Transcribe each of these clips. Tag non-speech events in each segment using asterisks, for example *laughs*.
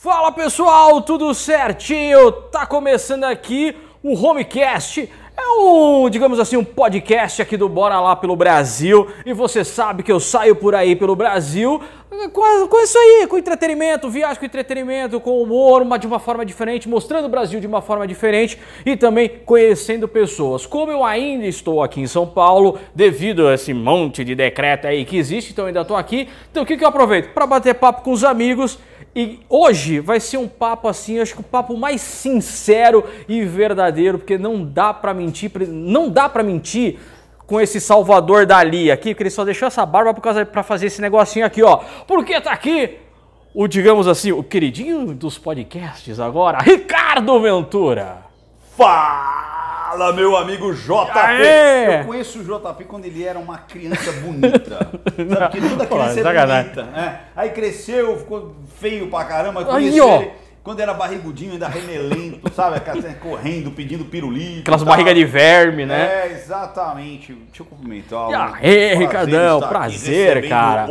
Fala pessoal, tudo certinho? Tá começando aqui o Homecast. É um, digamos assim, um podcast aqui do Bora Lá pelo Brasil. E você sabe que eu saio por aí pelo Brasil com, com isso aí, com entretenimento, viagem com entretenimento, com humor, uma, de uma forma diferente, mostrando o Brasil de uma forma diferente e também conhecendo pessoas. Como eu ainda estou aqui em São Paulo, devido a esse monte de decreto aí que existe, então eu ainda estou aqui. Então o que, que eu aproveito? Para bater papo com os amigos e hoje vai ser um papo assim, acho que o papo mais sincero e verdadeiro, porque não dá para mentir, não dá para mentir com esse Salvador Dali aqui, porque ele só deixou essa barba por causa para fazer esse negocinho aqui, ó. Porque tá aqui o, digamos assim, o queridinho dos podcasts agora, Ricardo Ventura. Fala! Fala, meu amigo JP! Aê! Eu conheço o JP quando ele era uma criança bonita. *laughs* Sabe? Porque toda criança Pô, é bonita. Né? Aí cresceu, ficou feio pra caramba. Conheci Aí, ele quando era barrigudinho, ainda remelento, *laughs* sabe? Correndo, pedindo pirulito. Aquelas barrigas de verme, né? É, exatamente. Deixa eu cumprimentar. E aí, Ricardão, prazer, cara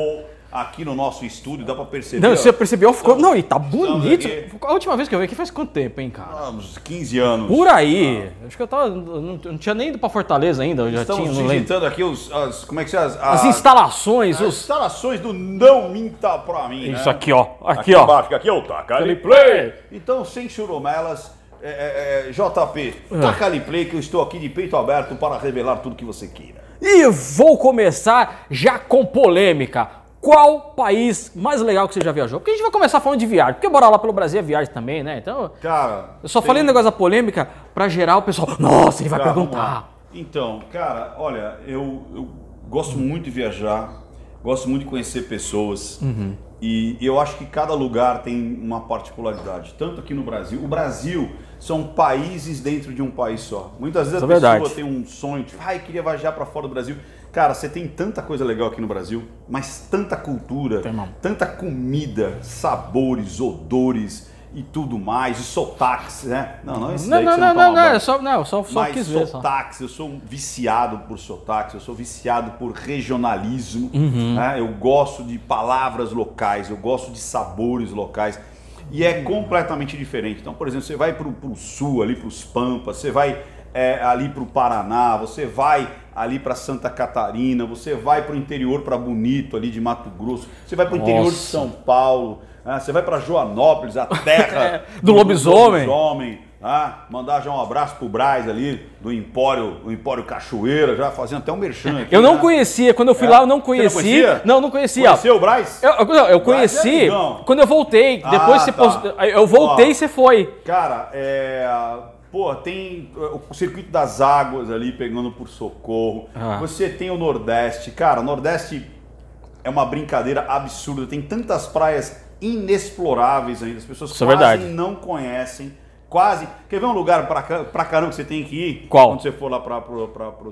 aqui no nosso estúdio, dá pra perceber. Não, você percebeu, ficou. Não, e tá bonito. A última vez que eu vi aqui faz quanto tempo, hein, cara? Ah, uns 15 anos. Por aí. Ah. Acho que eu tava. Não, não, tinha nem ido pra Fortaleza ainda. Eu já Estamos tinha, visitando aqui os. As, como é que se as, as, as instalações. As os... instalações do Não Minta Pra Mim. Isso né? aqui, ó. Aqui, aqui ó. Embaixo, aqui é o Tacali Play. Então, sem churumelas. É, é, é, JP, é. Tacali Play, que eu estou aqui de peito aberto para revelar tudo que você queira. E vou começar já com polêmica qual país mais legal que você já viajou? Porque a gente vai começar falando de viagem, porque bora lá pelo Brasil é viagem também, né? Então, cara, eu só tem... falei um negócio da polêmica para gerar o pessoal, nossa, ele vai cara, perguntar. Então, cara, olha, eu, eu, gosto muito de viajar, gosto muito de conhecer pessoas. Uhum. E eu acho que cada lugar tem uma particularidade, tanto aqui no Brasil. O Brasil são países dentro de um país só. Muitas vezes Isso a é pessoa tem um sonho, tipo, ai, queria viajar para fora do Brasil. Cara, você tem tanta coisa legal aqui no Brasil, mas tanta cultura, tanta comida, sabores, odores e tudo mais, e sotaques, né? Não, não é isso não, não, não, não, não, é só, não, só, só mas quis ver. sotaques, eu sou viciado por sotaques, eu sou viciado por regionalismo, uhum. né? Eu gosto de palavras locais, eu gosto de sabores locais. E é completamente diferente. Então, por exemplo, você vai para o sul, ali para os Pampas, você vai é, ali para o Paraná, você vai ali para Santa Catarina, você vai para o interior, para Bonito, ali de Mato Grosso, você vai para o interior de São Paulo, né? você vai para Joanópolis, a terra *laughs* é, do, do, lobisomem. Do lobisomem ah, mandar já um abraço pro Braz ali, do Empório, o Empório Cachoeira, já fazendo até um merchan aqui. Eu não né? conhecia, quando eu fui é. lá eu não conhecia. Não, conhecia. não, não conhecia. Conheceu o Braz? Eu, eu, eu conheci é quando eu voltei. Ah, Depois você tá. post... Eu voltei e você foi. Cara, é Pô, tem uh, o circuito das águas ali pegando por socorro. Ah. Você tem o Nordeste. Cara, o Nordeste é uma brincadeira absurda. Tem tantas praias inexploráveis ainda. As pessoas Isso é quase é não conhecem. Quase. Quer ver um lugar pra, pra caramba que você tem que ir? Qual? Quando você for lá pra. pra, pra, pra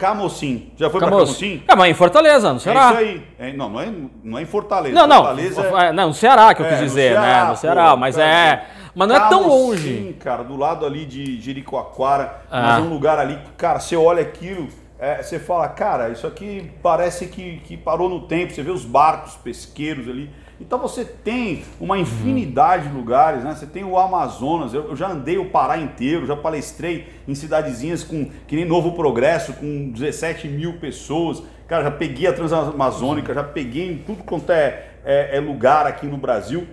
Camocim. Já foi Camocim. pra Camocim? É, mas em Fortaleza, no Ceará. É isso aí. É, não, não é, não é em Fortaleza. Não, não. Fortaleza é... Não, no Ceará que eu é, quis dizer, no Ceará, né? No Ceará, pô, mas é. Mas não é tão longe. Sim, cara, do lado ali de Jericoacoara, ah. mas é um lugar ali que, cara, você olha aquilo, é, você fala, cara, isso aqui parece que, que parou no tempo. Você vê os barcos pesqueiros ali. Então você tem uma infinidade de lugares, né? Você tem o Amazonas, eu, eu, já andei o Pará inteiro, já palestrei em cidadezinhas com que nem Novo Progresso, com 17 mil pessoas. Cara, já peguei a Transamazônica, já peguei em tudo quanto é, é, é lugar aqui no Brasil.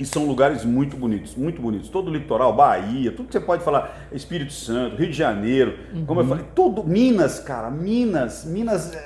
E são lugares muito bonitos, muito bonitos. Todo o litoral, Bahia, tudo que você pode falar, Espírito Santo, Rio de Janeiro, uhum. como eu falei, tudo, Minas, cara, Minas, Minas,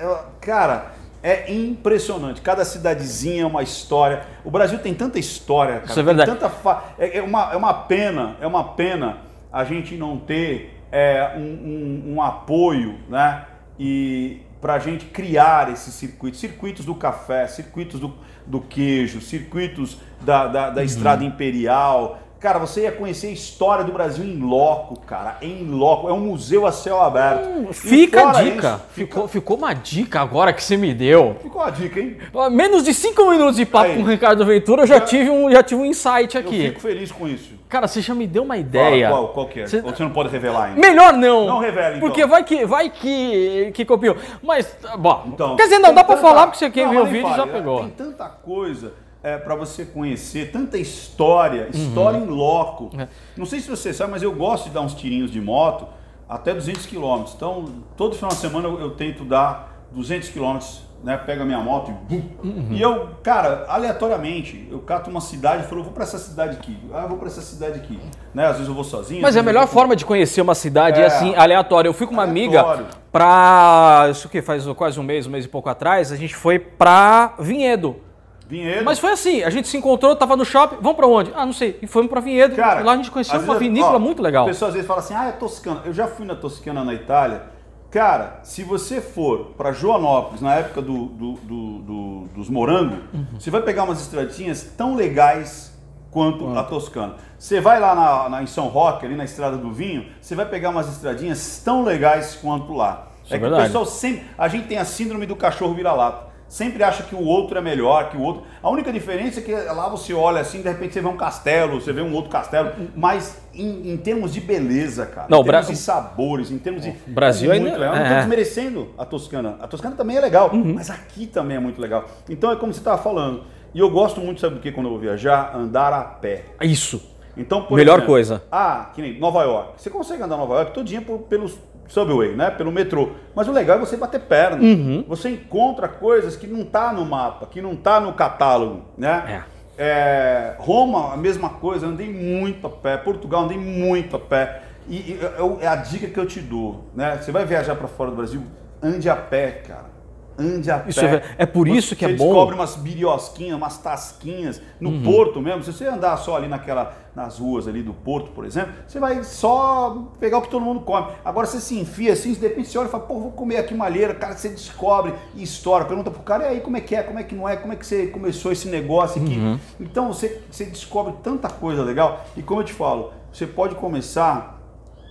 cara, é impressionante. Cada cidadezinha é uma história. O Brasil tem tanta história, cara. Isso é verdade. Tanta fa... é, é, uma, é uma pena, é uma pena a gente não ter é, um, um, um apoio, né? E para a gente criar esses circuitos, circuitos do café, circuitos do, do queijo, circuitos da, da, da uhum. estrada imperial, Cara, você ia conhecer a história do Brasil em loco, cara. Em loco. É um museu a céu aberto. Hum, fica a dica. Isso, ficou, fica... ficou uma dica agora que você me deu. Ficou a dica, hein? Menos de cinco minutos de papo Aí. com o Ricardo Ventura, eu já, tive um, já tive um insight aqui. Eu fico feliz com isso. Cara, você já me deu uma ideia. Qual, qual, qual que é? Você... Ou você não pode revelar ainda? Melhor não. Não revela, então. Porque vai que, vai que, que copiou. Mas, bom, então, quer dizer, não, dá pra falar porque você quem viu o vídeo fale, já pegou. Tem tanta coisa é, para você conhecer tanta história, história em loco. É. Não sei se você sabe, mas eu gosto de dar uns tirinhos de moto até 200 km. Então, todo final de semana eu, eu tento dar 200 km, né? Pego a minha moto e... bum. E eu, cara, aleatoriamente, eu cato uma cidade e falo, vou para essa cidade aqui. Ah, eu vou para essa cidade aqui. Né? Às vezes eu vou sozinho. Mas é a melhor vou- forma de conhecer uma cidade é É. assim, aleatório. Eu fui com uma amiga Aleatório. pra. Isso que faz quase um mês, um mês e pouco atrás, a gente foi pra Vinhedo. Vinhedo. Mas foi assim, a gente se encontrou, tava no shopping, vamos pra onde? Ah, não sei. E fomos pra Vinhedo. Cara, lá a gente conheceu uma vezes, vinícola ó, muito legal. O pessoal às vezes fala assim, ah, é Toscana. Eu já fui na Toscana na Itália. Cara, se você for para Joanópolis, na época do, do- do- do- dos morangos, Uhum. você vai pegar umas estradinhas tão legais quanto a Toscana. Você vai lá na, na- em São Roque, ali na Estrada do Vinho, você vai pegar umas estradinhas tão legais quanto lá. Isso é é que o pessoal sempre... A gente tem a síndrome do cachorro vira-lata. Sempre acha que o outro é melhor que o outro. A única diferença é que lá você olha assim, de repente você vê um castelo, você vê um outro castelo, mas em, em termos de beleza, cara, Não, em o Bra- termos de sabores, em termos de. O Brasil é ainda- muito legal. Não é. estou desmerecendo a Toscana. A Toscana também é legal, Uhum. mas aqui também é muito legal. Então é como você estava falando. E eu gosto muito, sabe do que quando eu vou viajar? Andar a pé. Isso. Então, por Melhor exemplo, coisa. Ah, que nem Nova York. Você consegue andar em Nova York todinha por, pelo subway, né? Pelo metrô. Mas o legal é você bater perna. Uhum. Você encontra coisas que não tá no mapa, que não tá no catálogo, né? É, Roma, a mesma coisa. Andei muito a pé. Portugal, andei muito a pé. E, e eu- é a dica que eu te dou, né? Você vai viajar para fora do Brasil, ande a pé, cara. Ande a Isso pé. é é por isso que é Você bom. descobre umas biriosquinhas, umas tasquinhas no Uhum. porto mesmo. Se você andar só ali naquela, nas ruas ali do porto, por exemplo, você vai só pegar o que todo mundo come. Agora você se enfia assim, de repente você olha e fala, pô, vou comer aqui malheira, cara, você descobre e estoura, pergunta pro cara, e aí como é que é, como é que não é, como é que você começou esse negócio aqui. Uhum. Então você, você descobre tanta coisa legal. E como eu te falo, você pode começar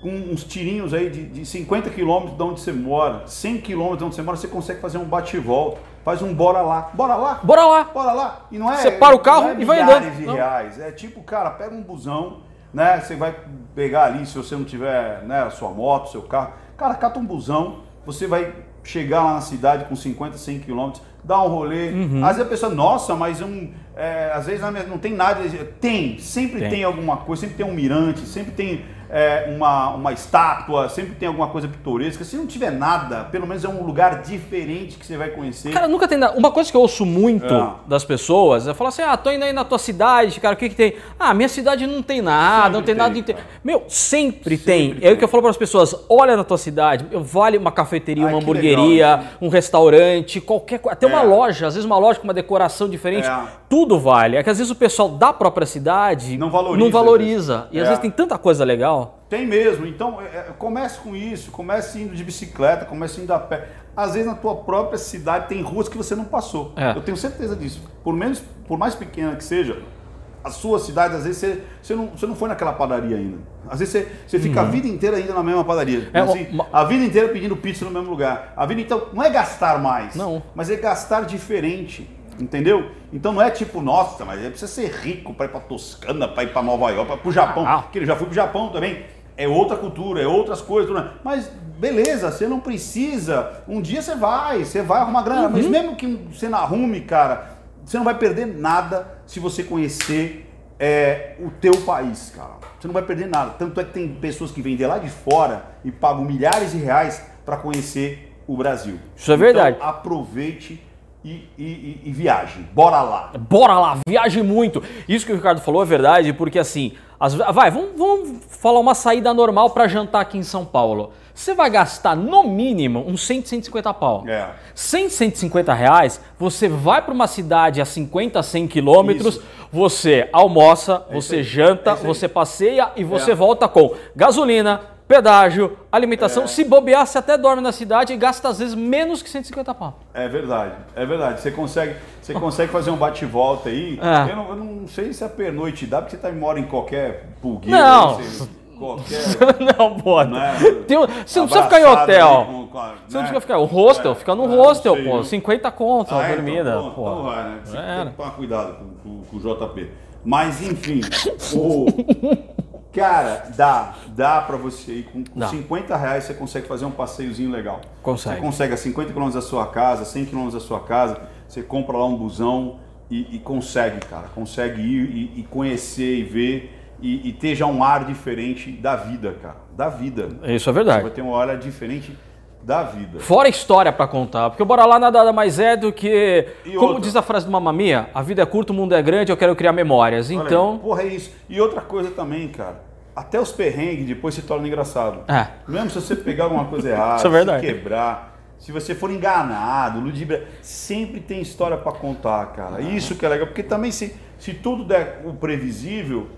com uns tirinhos aí de, de 50 quilômetros de onde você mora, 100 quilômetros de onde você mora, você consegue fazer um bate e volta. Faz um bora lá. Bora lá? Bora lá. Bora lá. E não é. Você para o carro não é e vai andando. de Não. reais. É tipo, cara, pega um busão, né? Você vai pegar ali, se você não tiver né, a sua moto, seu carro. Cara, cata um busão, você vai chegar lá na cidade com 50, 100 quilômetros, dá um rolê. Uhum. Às vezes a pessoa, nossa, mas um, é, às vezes não tem nada. Tem, sempre Tem. tem, alguma coisa, sempre tem um mirante, sempre tem é, uma, uma estátua, sempre tem alguma coisa pitoresca. Se não tiver nada, pelo menos é um lugar diferente que você vai conhecer. Cara, nunca tem nada. Uma coisa que eu ouço muito É. das pessoas é falar assim: ah, tô indo aí na tua cidade, cara, o que que tem? Ah, minha cidade não tem nada, não Sempre tem, nada de. tem, inte- cara. Meu, sempre, Sempre tem. É o tem. que eu falo para as pessoas: olha na tua cidade, vale uma cafeteria, Ai, uma hamburgueria, legal, um restaurante, qualquer coisa. Até uma É. loja, às vezes uma loja com uma decoração diferente. É. Tudo vale. É que às vezes o pessoal da própria cidade Não valoriza, Não valoriza. às. E às É. vezes tem tanta coisa legal. Tem mesmo. Então, é, é, comece com isso. Comece indo de bicicleta, comece indo a pé. Às vezes na tua própria cidade tem ruas que você não passou. É. Eu tenho certeza disso. Por menos, por mais pequena que seja, a sua cidade, às vezes você, você, não, você não foi naquela padaria ainda. Às vezes você, você fica a vida inteira ainda na mesma padaria. Uhum. É, Assim, uma- A vida inteira pedindo pizza no mesmo lugar. A vida então não é gastar mais, Não. mas é gastar diferente. Entendeu? Então não é tipo, nossa, mas precisa ser rico para ir para Toscana, para ir para Nova York, para o Japão. Ah. Que eu já fui pro Japão também. É outra cultura, é outras coisas. Mas beleza, você não precisa. Um dia você vai, você vai arrumar grana. Mas mesmo que você não arrume, cara, você não vai perder nada se você conhecer é, o teu país, cara. Você não vai perder nada. Tanto é que tem pessoas que vêm de lá de fora e pagam milhares de reais para conhecer o Brasil. Isso é verdade. Então, aproveite e, e, e, viaje. Bora lá. Bora lá, viaje muito. Isso que o Ricardo falou é verdade, porque assim, as- vai, vamos, vamos falar uma saída normal para jantar aqui em São Paulo. Você vai gastar no mínimo uns 100, 150 pau. É. 100, 150 reais, você vai para uma cidade a 50, 100 quilômetros, você almoça, É você janta, É você passeia e você É. volta com gasolina, pedágio, alimentação. É. Se bobear, você até dorme na cidade e gasta às vezes menos que 150 pau. É verdade, é verdade. Você consegue, você consegue fazer um bate-volta aí. É. Eu, não, eu não sei se a pernoite dá, porque você tá, mora em qualquer pulgueira. Não. você- qualquer. *laughs* não, pô. Né? Tem você não precisa ficar em hotel. com- com a- Você não né? precisa ficar. O hostel, É, fica no é, hostel, pô. eu- 50 conto Ah, é? dormida. Então, pô. então vai, né? Você tem que tomar cuidado com, com- com o JP. Mas, enfim, *laughs* o... cara, dá, dá pra você ir com, com Dá. 50 reais você consegue fazer um passeiozinho legal. Consegue. Você consegue a 50 km da sua casa, 100 km da sua casa, você compra lá um busão e, e consegue, cara, consegue ir e, e conhecer e ver e, e, ter já um ar diferente da vida, cara, da vida. Isso é verdade. Você vai ter um ar diferente da vida. Fora história para contar, porque o Bora Lá nada mais é do que, e como outra? diz a frase do Mamamia, a vida é curta, o mundo é grande, eu quero criar memórias. Olha então... Aí, porra, é isso. E outra coisa também, cara, até os perrengues depois se tornam engraçado. É. Mesmo se você pegar alguma coisa *laughs* errada, Isso é verdade. se quebrar, se você for enganado, ludibra, sempre tem história para contar, cara. Uhum. Isso que é legal, porque também se, se tudo der o previsível,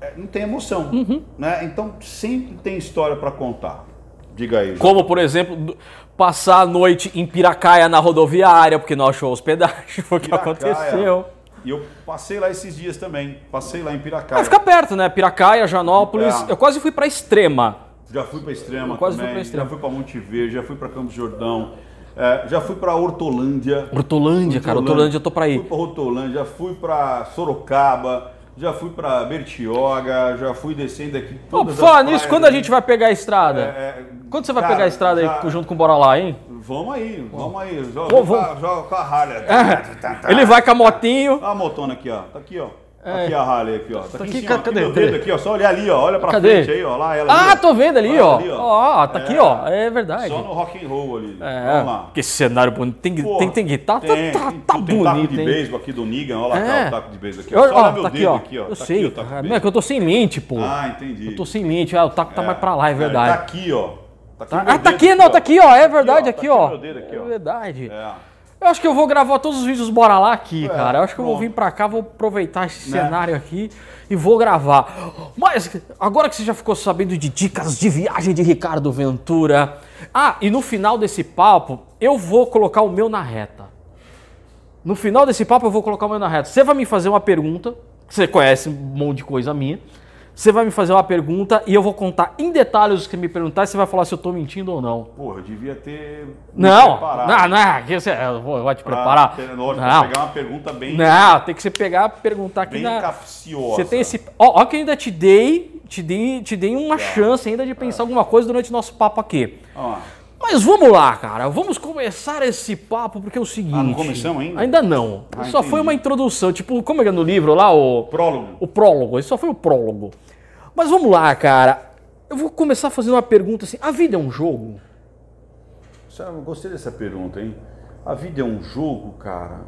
é, não tem emoção, uhum. né? Então sempre tem história para contar. Diga aí. Como, por exemplo, passar a noite em Piracaia na rodoviária, porque não achou hospedagem, *laughs* foi o que aconteceu. E eu passei lá esses dias também. Passei lá em Piracaia. Ah, fica perto, né? Piracaia, Janópolis. É. Eu quase fui para Extrema. Já fui para Extrema eu quase também. Fui pra Extrema. Já fui para Monte Verde, já fui para Campos Jordão. É, já fui para Hortolândia. Hortolândia, cara. Hortolândia eu tô para ir. Fui para Hortolândia, já fui para Sorocaba já fui para Bertioga, já fui descendo aqui. Todas oh, fala nisso, quando a gente vai pegar a estrada? É, é, quando você vai cara, pegar a estrada já... aí junto com o Bora Lá, hein? Vamos aí, vamos aí. Joga, joga com a. É. *laughs* Ele vai com a motinho. Olha a motona aqui, ó. Tá aqui, ó. É. Aqui a Harley aqui, ó. Tá, tá aqui, aqui, cima, cadê? Aqui, dedo aqui, ó. Só olhar ali, ó. Olha pra cadê? frente aí, ó. Lá ela. Ah, ali, tô vendo ali, ó. ó. tá é. aqui, ó. É verdade. Só no rock and roll ali. É. Vamos lá. Que cenário bonito. Tem, Porra, tem, tem guitarra, tá, tem, tá, tá, tá tem bonito, taco de beisebol aqui do Nigan. Olha lá, é. o taco de beisebol aqui. Ó. Só olha meu tá dedo aqui, ó. Eu tá sei. Não é que eu tô sem lente, pô. Ah, entendi. Eu tô sem lente. Ah, o taco tá mais pra lá, é verdade. Tá aqui, ó. Tá ah, tá aqui, não, tá aqui, ó. É verdade, aqui, ó. É verdade. É. Eu acho que eu vou gravar todos os vídeos Bora Lá aqui, é, cara. Eu acho que eu vou vir pra cá, vou aproveitar esse né? cenário aqui e vou gravar. Mas agora que você já ficou sabendo de dicas de viagem de Ricardo Ventura. Ah, e no final desse papo, eu vou colocar o meu na reta. No final desse papo, eu vou colocar o meu na reta. Você vai me fazer uma pergunta, você conhece um monte de coisa minha. Você vai me fazer uma pergunta e eu vou contar em detalhes o que me perguntar e você vai falar se eu estou mentindo ou não. Porra, eu devia ter. Não, não, não é. Você, eu, vou, eu vou te preparar. Ter, lógico, não. pegar uma pergunta bem. Não, tem que você pegar perguntar aqui bem na. capciosa. Você tem esse. Ó, ó, que eu ainda te dei, te dei, te dei uma é. chance ainda de pensar é. alguma coisa durante o nosso papo aqui. Ah. Mas vamos lá, cara. Vamos começar esse papo, porque é o seguinte. Ah, não começamos ainda? Ainda não. Ah, só entendi. foi uma introdução. Tipo, como é que é no livro lá? O prólogo. O prólogo. Isso só foi o prólogo. Mas vamos lá, cara. Eu vou começar fazendo uma pergunta assim: a vida é um jogo? Eu gostei dessa pergunta, hein? A vida é um jogo, cara?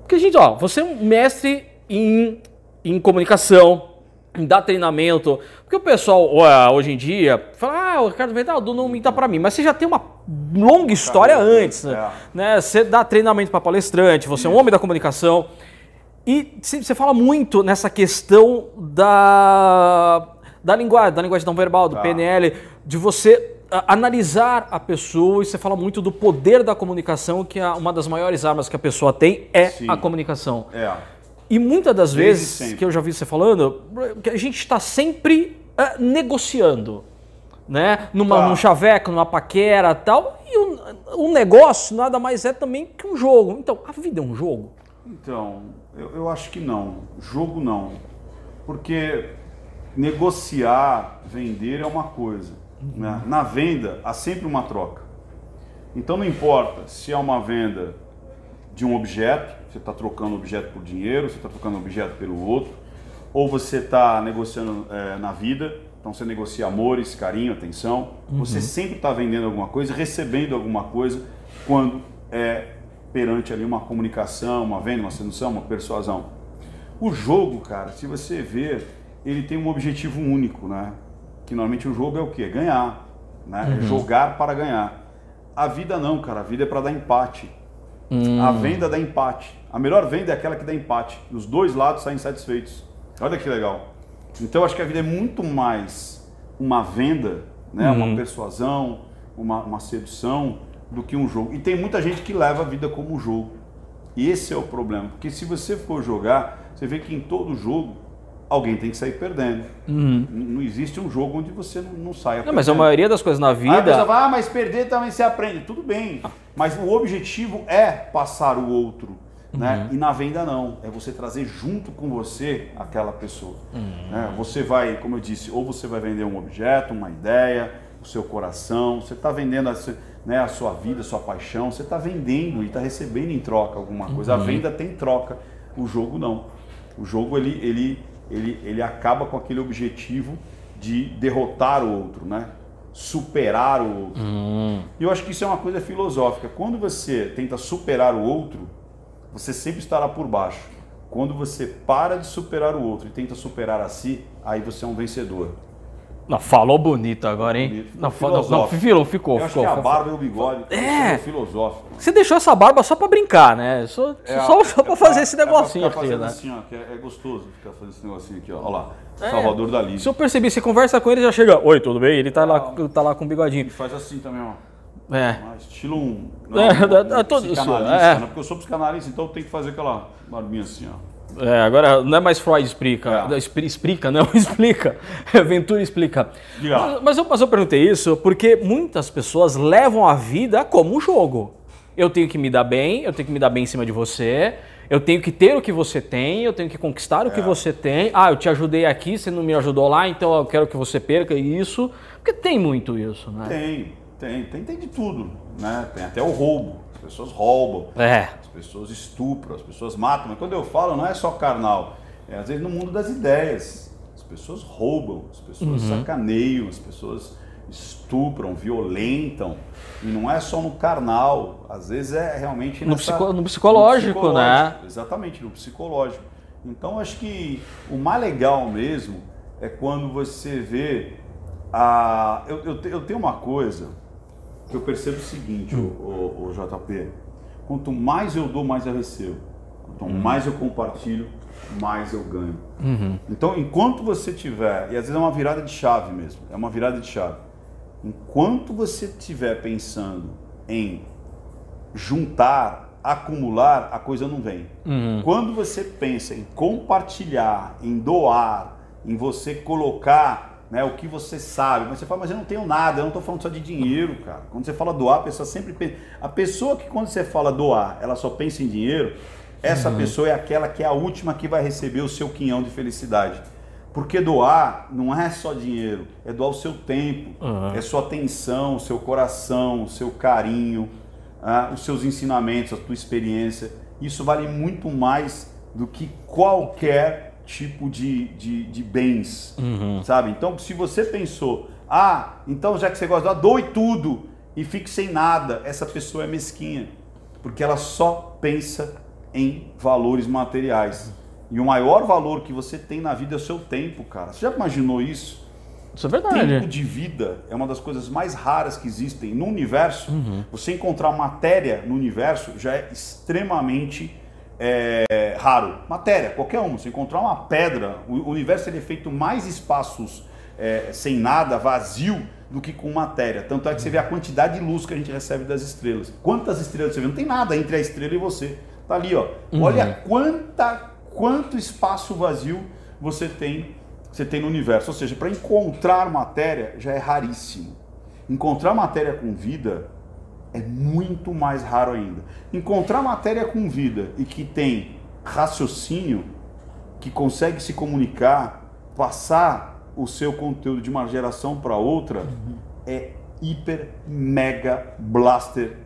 Porque, gente, ó, você é um mestre em, em comunicação, em dar treinamento. Porque o pessoal hoje em dia fala, ah, o Ricardo Vedaldo não minta para mim. Mas você já tem uma longa história antes, né? É. né? Você dá treinamento para palestrante, você é um homem da comunicação. E você fala muito nessa questão da da linguagem, da linguagem não verbal, do tá. PNL, de você analisar a pessoa e você fala muito do poder da comunicação, que é uma das maiores armas que a pessoa tem é Sim. a comunicação. É. E muitas das Desde vezes sempre. que eu já vi você falando, que a gente está sempre uh, negociando, né? Numa, tá. Num chaveco, numa paquera tal. E o, o negócio nada mais é também que um jogo. Então, a vida é um jogo? Então, eu, eu acho que não. Jogo não. Porque negociar, vender é uma coisa. Uhum. Né? Na venda, há sempre uma troca. Então não importa se é uma venda de um objeto, você está trocando objeto por dinheiro, você está trocando objeto pelo outro, ou você está negociando é, na vida, então você negocia amores, carinho, atenção. Uhum. Você sempre está vendendo alguma coisa, recebendo alguma coisa quando é perante ali uma comunicação, uma venda, uma sedução, uma persuasão. O jogo, cara, se você ver ele tem um objetivo único, né? Que normalmente o jogo é o quê? Ganhar, né? É uhum. Jogar para ganhar. A vida não, cara. A vida é para dar empate. Hum. A venda dá empate. A melhor venda é aquela que dá empate. Os dois lados saem satisfeitos. Olha que legal. Então eu acho que a vida é muito mais uma venda, né? Uhum. Uma persuasão, uma, uma sedução do que um jogo. E tem muita gente que leva a vida como jogo. E esse é o problema. Porque se você for jogar, você vê que em todo jogo alguém tem que sair perdendo. Uhum. Não existe um jogo onde você não, não saia não, perdendo. Mas a maioria das coisas na vida. Aí a vai, ah, mas perder também se aprende. Tudo bem. Mas o objetivo é passar o outro. Né? Uhum. E na venda não, é você trazer junto com você aquela pessoa. Uhum. Né? Você vai, como eu disse, ou você vai vender um objeto, uma ideia, o seu coração, você está vendendo a, né, a, sua vida, a sua paixão, você está vendendo e está recebendo em troca alguma coisa. A uhum. venda tem troca O jogo não. O jogo ele, ele, ele, ele acaba com aquele objetivo de derrotar o outro, né? Superar o outro. Hum. E eu acho que isso é uma coisa filosófica. Quando você tenta superar o outro, você sempre estará por baixo. Quando você para de superar o outro e tenta superar a si, aí você é um vencedor. Não, falou bonito agora, hein? Bonito. Não, fa- não, Filosófico. ficou, ficou. eu acho ficou. que a barba e o bigode É. é filosófico. Você deixou essa barba só pra brincar, né? Só, É, só, só pra é fazer esse é pra negocinho ficar aqui, né? assim, ó, é, é gostoso ficar fazendo esse negocinho aqui, ó. Olha lá. É. Salvador Dali. Se eu perceber, você conversa com ele, já chega. Oi, tudo bem? Ele tá, lá, tá lá com o bigodinho. E faz assim também, ó. É. Ah, Estilo um. É, Não, é, é todo isso, é. né? Porque eu sou psicanalista, então eu tenho que fazer aquela barbinha assim, ó. É, agora não é mais Freud explica. É. Explica, não, *laughs* explica. Ventura explica. Mas, mas eu, mas eu perguntei isso porque muitas pessoas levam a vida como um jogo. Eu tenho que me dar bem, eu tenho que me dar bem em cima de você, eu tenho que ter o que você tem, eu tenho que conquistar o que É. você tem. Ah, eu te ajudei aqui, você não me ajudou lá, então eu quero que você perca isso. Porque tem muito isso, né? Tem, tem, tem, tem de tudo, né? Tem até o roubo. As pessoas roubam, É. as pessoas estupram, as pessoas matam. Mas quando eu falo, não é só carnal. É às vezes no mundo das ideias. As pessoas roubam, as pessoas Uhum. sacaneiam, as pessoas estupram, violentam. E não é só no carnal. Às vezes é realmente No nessa- psico- no psicológico, né? Exatamente, no psicológico. Então acho que o mais legal mesmo é quando você vê a. Eu, eu, eu tenho uma coisa que eu percebo o seguinte, o, o- o JP. Quanto mais eu dou, mais eu recebo. Quanto mais eu compartilho, mais eu ganho. Então, enquanto você tiver, e às vezes é uma virada de chave mesmo, é uma virada de chave. Enquanto você estiver pensando em juntar, acumular, a coisa não vem. Quando você pensa em compartilhar, em doar, em você colocar né, o que você sabe, mas você fala, mas eu não tenho nada, eu não estou falando só de dinheiro, cara. Quando você fala doar, a pessoa sempre pensa. A pessoa que quando você fala doar, ela só pensa em dinheiro, essa pessoa é aquela que é a última que vai receber o seu quinhão de felicidade. Porque doar não é só dinheiro, é doar o seu tempo, Uhum. é sua atenção, o seu coração, o seu carinho, ah, os seus ensinamentos, a tua experiência. Isso vale muito mais do que qualquer tipo de, de, de bens, sabe? Então, se você pensou, ah, então já que você gosta doe tudo e fique sem nada, essa pessoa é mesquinha, porque ela só pensa em valores materiais. E o maior valor que você tem na vida é o seu tempo, cara. Você já imaginou isso? Isso é Tempo verdade. de vida é uma das coisas mais raras que existem no universo. Você encontrar matéria no universo já é extremamente é, raro. Matéria, qualquer um. Você encontrar uma pedra, o universo é feito mais espaços é, sem nada, vazio, do que com matéria. Tanto é que você vê a quantidade de luz que a gente recebe das estrelas. Quantas estrelas você vê? Não tem nada entre a estrela e você. Tá ali, ó. Olha quanta, quanto espaço vazio você tem, você tem no universo. Ou seja, para encontrar matéria já é raríssimo. Encontrar matéria com vida é muito mais raro ainda. Encontrar matéria com vida e que tem raciocínio, que consegue se comunicar, passar o seu conteúdo de uma geração para outra, é hiper, mega, blaster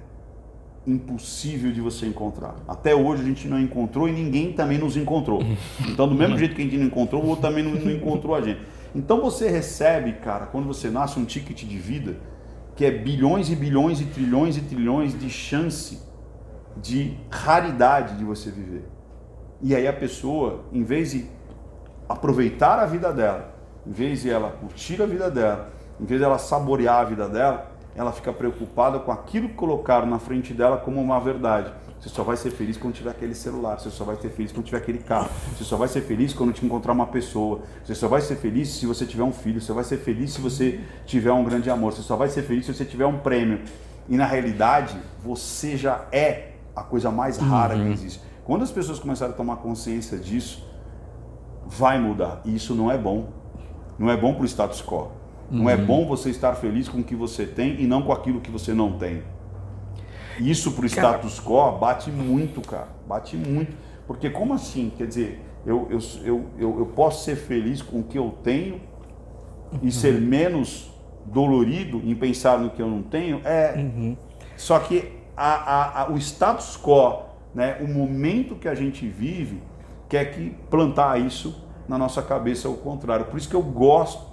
impossível de você encontrar. Até hoje a gente não encontrou e ninguém também nos encontrou. *laughs* Então, do mesmo jeito que a gente não encontrou, o outro também não, não encontrou a gente. Então você recebe, cara, quando você nasce um ticket de vida, que é bilhões e bilhões e trilhões e trilhões de chance de raridade de você viver. E aí a pessoa, em vez de aproveitar a vida dela, em vez de ela curtir a vida dela, em vez de ela saborear a vida dela, ela fica preocupada com aquilo que colocaram na frente dela como uma verdade. Você só vai ser feliz quando tiver aquele celular, você só vai ser feliz quando tiver aquele carro, você só vai ser feliz quando te encontrar uma pessoa, você só vai ser feliz se você tiver um filho, você vai ser feliz se você tiver um grande amor, você só vai ser feliz se você tiver um prêmio. E na realidade, você já é a coisa mais rara que existe. Quando as pessoas começarem a tomar consciência disso, vai mudar. E isso não é bom. Não é bom para o status quo. Não é bom você estar feliz com o que você tem e não com aquilo que você não tem. Isso para o status quo bate muito, cara. Bate muito. Porque como assim? Quer dizer, eu, eu, eu, eu, posso ser feliz com o que eu tenho e ser menos dolorido em pensar no que eu não tenho? É. Só que a, a, a, o status quo, né, o momento que a gente vive, quer que plantar isso na nossa cabeça ao contrário. Por isso que eu gosto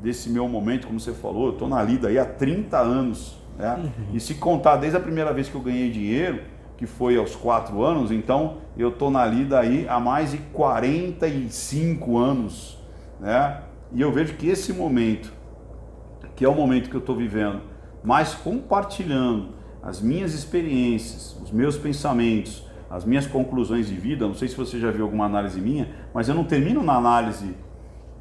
desse meu momento, como você falou, eu estou na lida aí há 30 anos. Né? Uhum. E se contar desde a primeira vez que eu ganhei dinheiro, que foi aos 4 anos, então eu estou na lida aí há mais de 45 anos. Né? E eu vejo que esse momento, que é o momento que eu estou vivendo, mas compartilhando as minhas experiências, os meus pensamentos, as minhas conclusões de vida, não sei se você já viu alguma análise minha, mas eu não termino na análise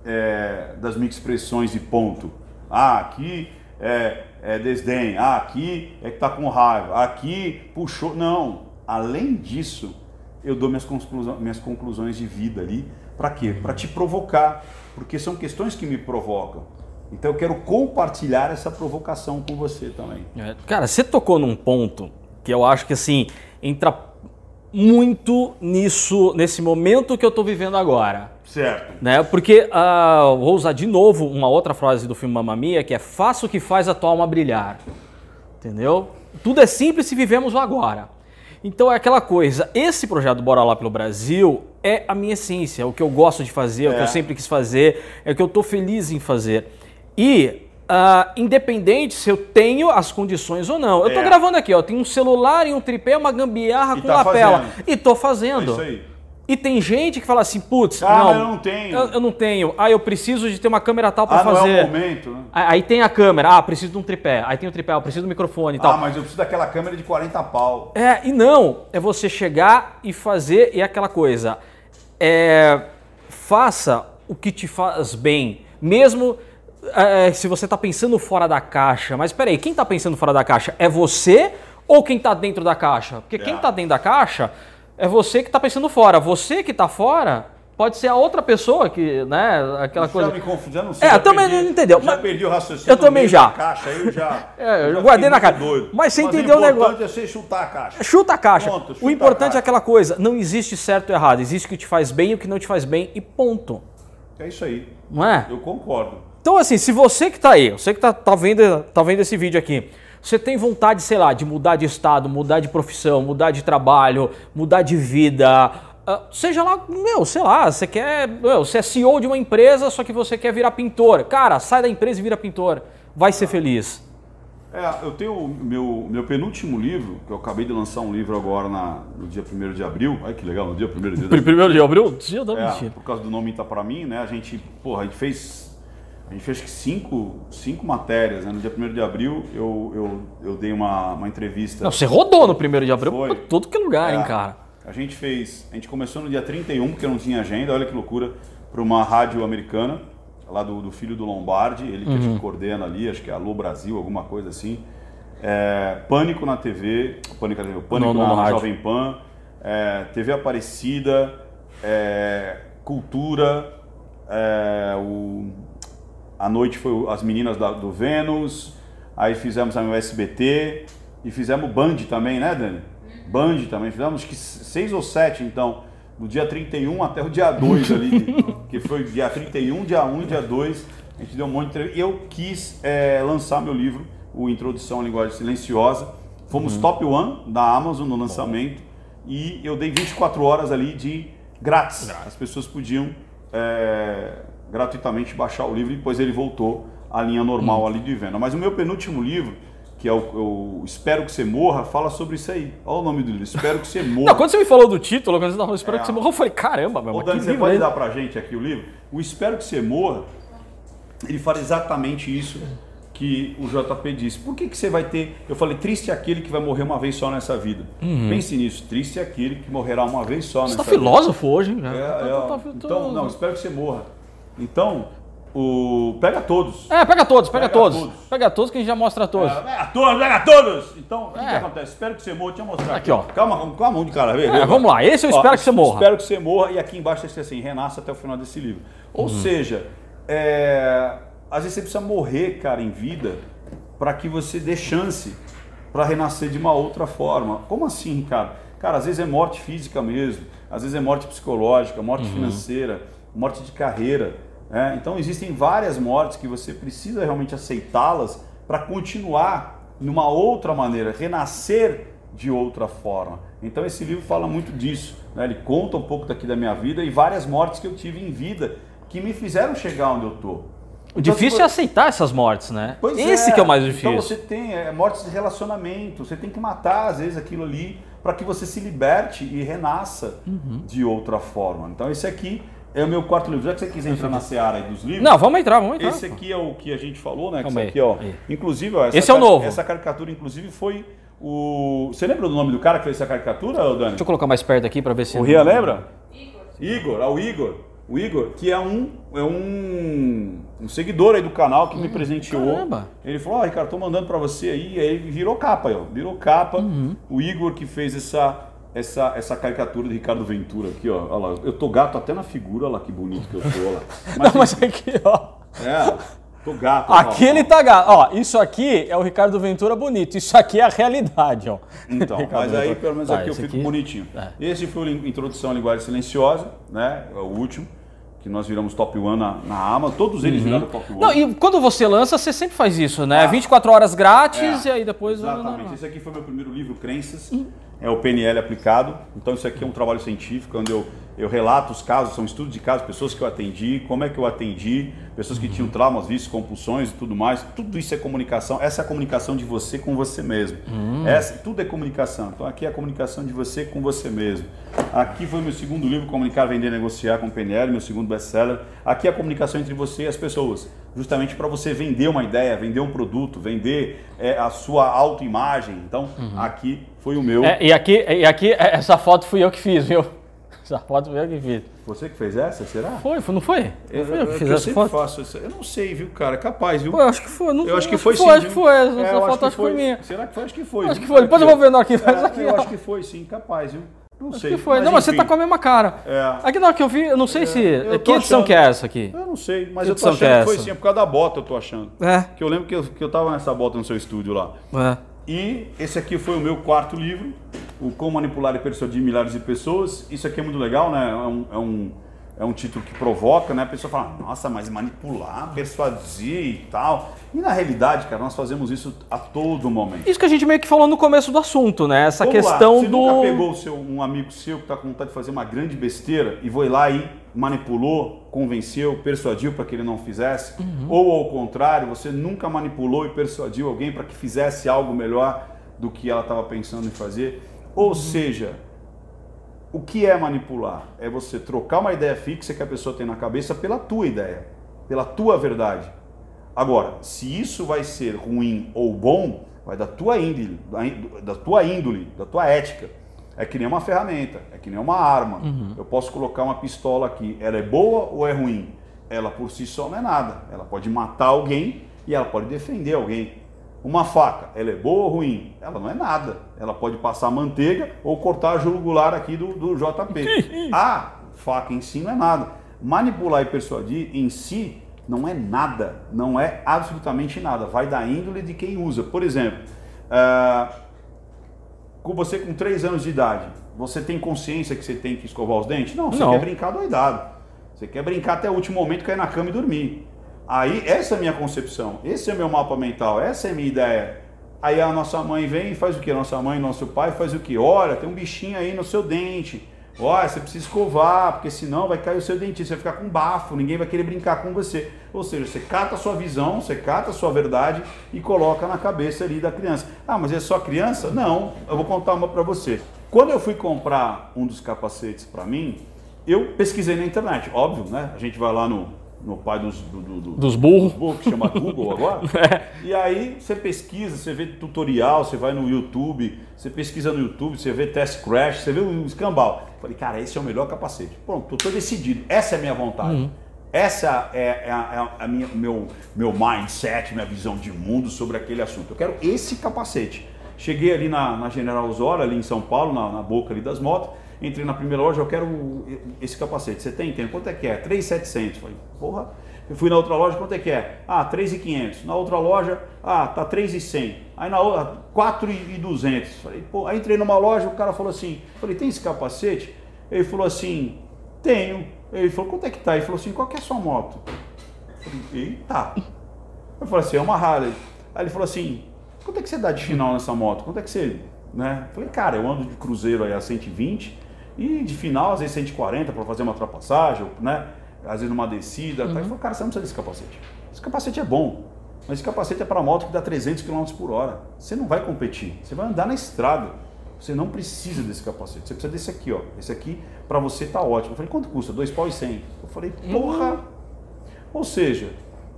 é, das minhas expressões de ponto. Ah, aqui é, é desdém, ah, aqui é que está com raiva, aqui puxou. Não, além disso, eu dou minhas, conclusões, minhas conclusões de vida ali. Para quê? Para te provocar, porque são questões que me provocam. Então eu quero compartilhar essa provocação com você também. É, cara, você tocou num ponto que eu acho que assim entra muito nisso, nesse momento que eu estou vivendo agora. Certo. Né? Porque, uh, vou usar de novo uma outra frase do filme Mamma Mia, que é faça o que faz a tua alma brilhar. Entendeu? Tudo é simples se vivemos o agora. Então é aquela coisa, esse projeto Bora Lá pelo Brasil é a minha essência, é o que eu gosto de fazer, é o que eu é. sempre quis fazer, é o que eu estou feliz em fazer. E Uh, independente se eu tenho as condições ou não. Eu estou é. gravando aqui, ó, tem um celular e um tripé, uma gambiarra e com tá lapela. Fazendo. E tô fazendo. É isso aí. E tem gente que fala assim, putz, ah, não, eu não tenho. Eu, eu, não tenho. Ah, eu preciso de ter uma câmera tal para ah, fazer. Não é o momento, né? Aí tem a câmera, ah, preciso de um tripé. Aí tem o tripé, eu preciso do microfone e tal. Ah, mas eu preciso daquela câmera de 40 pau. É, e não, é você chegar e fazer e é aquela coisa. É, faça o que te faz bem, mesmo é, é, se você está pensando fora da caixa, mas peraí, quem está pensando fora da caixa? É você ou quem está dentro da caixa? Porque é. quem está dentro da caixa é você que está pensando fora. Você que está fora pode ser a outra pessoa que, né, aquela já coisa. me confundi, já não sei. É, eu também não entendeu. Já perdi o raciocínio. Eu também já. Caixa, eu já. *laughs* É, eu já guardei na caixa. Doido. Mas você mas entendeu o negócio? O importante é você chutar a caixa. Chuta a caixa. Ponto, chuta o importante é aquela coisa, não existe certo ou errado, existe o que te faz bem e o que não te faz bem e ponto. É isso aí. Não é? Eu concordo. Então, assim, se você que está aí, você que está tá vendo, tá vendo esse vídeo aqui, você tem vontade, sei lá, de mudar de estado, mudar de profissão, mudar de trabalho, mudar de vida, uh, seja lá, meu, sei lá, você quer, meu, você é CEO de uma empresa, só que você quer virar pintor. Cara, sai da empresa e vira pintor. Vai ser feliz. É, eu tenho o meu, meu penúltimo livro, que eu acabei de lançar um livro agora na, no dia 1 de abril. Olha que legal, no dia 1 *laughs* de abril. 1 de abril? Dia da é, Por causa do nome Tá Pra Mim, né? A gente, porra, a gente fez a gente fez cinco, cinco matérias. Né? No dia 1 de abril, eu, eu, eu dei uma, uma entrevista. Não, você rodou no 1 de abril Foi. pra todo que lugar, é, hein, cara? A gente fez. A gente começou no dia 31, porque não tinha agenda, olha que loucura, para uma rádio americana, lá do, do filho do Lombardi, ele que uhum. coordena ali, acho que é Alô Brasil, alguma coisa assim. É, Pânico na TV, Pânico, Pânico no, no, na, Jovem Pan, é, TV Aparecida, é, Cultura, é, o à noite foi as meninas da, do Vênus, aí fizemos também o SBT e fizemos Band também, né, Dani? Band também, fizemos que seis ou sete, então, do dia 31 até o dia 2 ali, *laughs* que foi dia 31, dia 1 e dia 2, a gente deu um monte de E eu quis é, lançar meu livro, o Introdução à Linguagem Silenciosa. Fomos uhum. top one da Amazon no lançamento e eu dei 24 horas ali de grátis. grátis. As pessoas podiam é, gratuitamente baixar o livro e depois ele voltou à linha normal hum. ali de venda. Mas o meu penúltimo livro, que é o, o, Espero que você morra, fala sobre isso aí. Olha o nome do livro, Espero que você morra. Não, quando você me falou do título, quando você falou Espero é, que você morra, eu falei, caramba, meu Ô, Dani, você pode é dar pra gente aqui o livro? O Espero que você morra, ele fala exatamente isso que o JP disse. Por que, que você vai ter. Eu falei, triste é aquele que vai morrer uma vez só nessa vida. Uhum. Pense nisso, triste é aquele que morrerá uma vez só você nessa tá vida. Você está filósofo hoje, hein? É, é, então, não, espero que você morra. Então, o pega todos. É, pega todos, pega, pega todos. todos. Pega todos que a gente já mostra todos. É, pega todos, pega todos! Então, o que, é. que, acontece? Espero que você morra, deixa eu mostrar. Aqui, ó. Calma, calma, um de cara, vez. É, vamos lá, esse eu espero ó, que você morra. Espero que você morra, e aqui embaixo está assim, renasça até o final desse livro. Ou uhum. seja, é, às vezes você precisa morrer, cara, em vida, para que você dê chance para renascer de uma outra forma. Como assim, cara? Cara, às vezes é morte física mesmo, às vezes é morte psicológica, morte uhum. financeira, morte de carreira. É, então existem várias mortes que você precisa realmente aceitá-las para continuar numa outra maneira, renascer de outra forma. Então esse livro fala muito disso. Né? Ele conta um pouco daqui da minha vida e várias mortes que eu tive em vida que me fizeram chegar onde eu tô. O difícil então, é aceitar essas mortes, né? Pois Esse é. que é o mais Então difícil. você tem é, mortes de relacionamento, você tem que matar às vezes aquilo ali para que você se liberte e renasça Uhum. de outra forma. Então esse aqui é o meu quarto livro. Já que você quiser entrar na seara aí dos livros, Não, vamos entrar, vamos entrar. esse aqui é o que a gente falou, né? Calma esse aqui, ó. Aí. Inclusive, ó, essa Esse é o novo. Essa caricatura, inclusive, foi o. Você lembra do nome do cara que fez essa caricatura, Dani? Deixa eu colocar mais perto aqui para ver se. O Ria lembra? Igor. ah, o Igor. O Igor, que é um, é um, um seguidor aí do canal que me presenteou. Hum, caramba. Ele falou, ó, Ricardo, tô mandando pra você aí. E aí virou capa, ó. Virou capa. Uhum. O Igor que fez essa, essa, essa caricatura de Ricardo Ventura aqui, ó. Olha lá. Eu tô gato até na figura, olha lá que bonito que eu sou, olha lá. *laughs* Não, mas aqui, ó. É, tô gato. Aqui ó, ele ó. tá gato. Ó, isso aqui é o Ricardo Ventura bonito. Isso aqui é a realidade, ó. Então, *laughs* Ricardo mas aí pelo menos Tá, aqui eu fico aqui- bonitinho. É. Esse foi o Introdução à Linguagem Silenciosa, né? É o último, que nós viramos top 1 na, na Amazon. Todos eles viraram top 1. Uhum. Não, e quando você lança, você sempre faz isso, né? 24 horas grátis É, e aí depois. Exatamente. Esse aqui foi meu primeiro livro, Crenças. É o PNL aplicado. Então isso aqui é um trabalho científico, onde eu, eu relato os casos, são estudos de casos, pessoas que eu atendi, como é que eu atendi, pessoas que tinham traumas, vícios, compulsões e tudo mais. Tudo isso é comunicação. Essa é a comunicação de você com você mesmo. Essa, tudo é comunicação. Então aqui é a comunicação de você com você mesmo. Aqui foi meu segundo livro, Comunicar, Vender, Negociar com PNL, meu segundo best-seller. Aqui é a comunicação entre você e as pessoas. Justamente para você vender uma ideia, vender um produto, vender é, a sua autoimagem. Então, aqui foi o meu. É, e aqui, e aqui, é, essa foto fui eu que fiz, viu? *laughs* Essa foto fui eu que fiz. Você que fez essa, será? Foi, foi não foi? Não foi eu que fiz eu essa foto? faço isso. Eu não sei, viu, cara? Capaz, viu? Pô, eu acho que foi. Não, Eu acho que foi sim. Foi, acho que foi. Essa eu foto acho que foi minha. Será que foi? Acho que foi. Acho viu? que foi. Depois eu vou ver ó. Mas aqui, É, eu acho que foi sim, capaz, viu? Não Acho sei. que foi. não, mas você enfim. tá com a mesma cara. É. Aqui não, que eu vi, eu não sei se. eu Que edição achando. que é essa aqui? Eu não sei, mas Que eu tô edição que achando é que foi sim, é por causa da bota eu tô achando. É. Que eu lembro que eu, que eu tava nessa bota no seu estúdio lá. É. E esse aqui foi o meu quarto livro, o Como Manipular e Persuadir Milhares de Pessoas. Isso aqui é muito legal, né? É um, é um, é um título que provoca, né? A pessoa fala, nossa, mas manipular, persuadir e tal. E na realidade, cara, nós fazemos isso a todo momento. Isso que a gente meio que falou no começo do assunto, né? Essa Vamos lá, questão Você do. nunca pegou seu, um amigo seu que está com vontade de fazer uma grande besteira e foi lá e manipulou, convenceu, persuadiu para que ele não fizesse? Uhum. Ou ao contrário, você nunca manipulou e persuadiu alguém para que fizesse algo melhor do que ela estava pensando em fazer? Ou Uhum. seja, o que é manipular? É você trocar uma ideia fixa que a pessoa tem na cabeça pela tua ideia, pela tua verdade. Agora, se isso vai ser ruim ou bom, vai da tua índole, da tua índole, da tua ética. É que nem uma ferramenta, é que nem uma arma. Eu posso colocar uma pistola aqui, ela é boa ou é ruim? Ela por si só não é nada. Ela pode matar alguém e ela pode defender alguém. Uma faca, ela é boa ou ruim? Ela não é nada. Ela pode passar manteiga ou cortar a jugular aqui do, do JP. *laughs* A faca em si não é nada. Manipular e persuadir em si não é nada. Não é absolutamente nada. Vai da índole de quem usa. Por exemplo, ah, com você com 3 anos de idade, você tem consciência que você tem que escovar os dentes? Não, você Não. quer brincar doidado. Você quer brincar até o último momento, cair na cama e dormir. Aí, essa é a minha concepção, esse é o meu mapa mental, essa é a minha ideia. Aí a nossa mãe vem e faz o que? Nossa mãe, nosso pai faz o que? Olha, tem um bichinho aí no seu dente. Olha, você precisa escovar, porque senão vai cair o seu dentista, você vai ficar com bafo, ninguém vai querer brincar com você. Ou seja, você cata a sua visão, você cata a sua verdade e coloca na cabeça ali da criança. Ah, mas é só criança? Não, eu vou contar uma para você. Quando eu fui comprar um dos capacetes para mim, eu pesquisei na internet, óbvio, né? A gente vai lá no, no pai dos, do, do- do- Dos burros. Google, que chama Google *laughs* agora. E aí você pesquisa, você vê tutorial, você vai no YouTube, você pesquisa no YouTube, você vê test crash, você vê o escambau. Falei, cara, esse é o melhor capacete. Pronto, tô decidido. Essa é a minha vontade. Essa é, é a, é a minha, meu, meu mindset, minha visão de mundo sobre aquele assunto. Eu quero esse capacete. Cheguei ali na, na General Osório, ali em São Paulo, na, na boca ali das motos. Entrei na primeira loja, eu quero esse capacete. Você tem? Tem. Quanto é que é? 3,700. Falei, porra. Eu fui na outra loja, quanto é que é? Ah, 3,500. Na outra loja, ah, tá 3,100. Aí na outra, 4,200. Falei, pô, aí entrei numa loja, o cara falou assim, falei, tem esse capacete? Ele falou assim, tenho. Ele falou, quanto é que tá? Ele falou assim, qual que é a sua moto? Eu falei, eita. Eu falei assim, é uma Harley. Aí ele falou assim, quanto é que você dá de final nessa moto? Quanto é que você Né? Falei, cara, eu ando de cruzeiro aí a 120 e de final, às vezes 140 para fazer uma ultrapassagem, né? às vezes numa descida. Uhum. Tá? Ele falou, cara, você não precisa desse capacete. Esse capacete é bom, mas esse capacete é para moto que dá 300 km por hora. Você não vai competir, você vai andar na estrada. Você não precisa desse capacete, você precisa desse aqui, ó. Esse aqui para você tá ótimo. Eu falei, quanto custa? Dois pau e cem. Eu falei, porra! Uhum. Ou seja,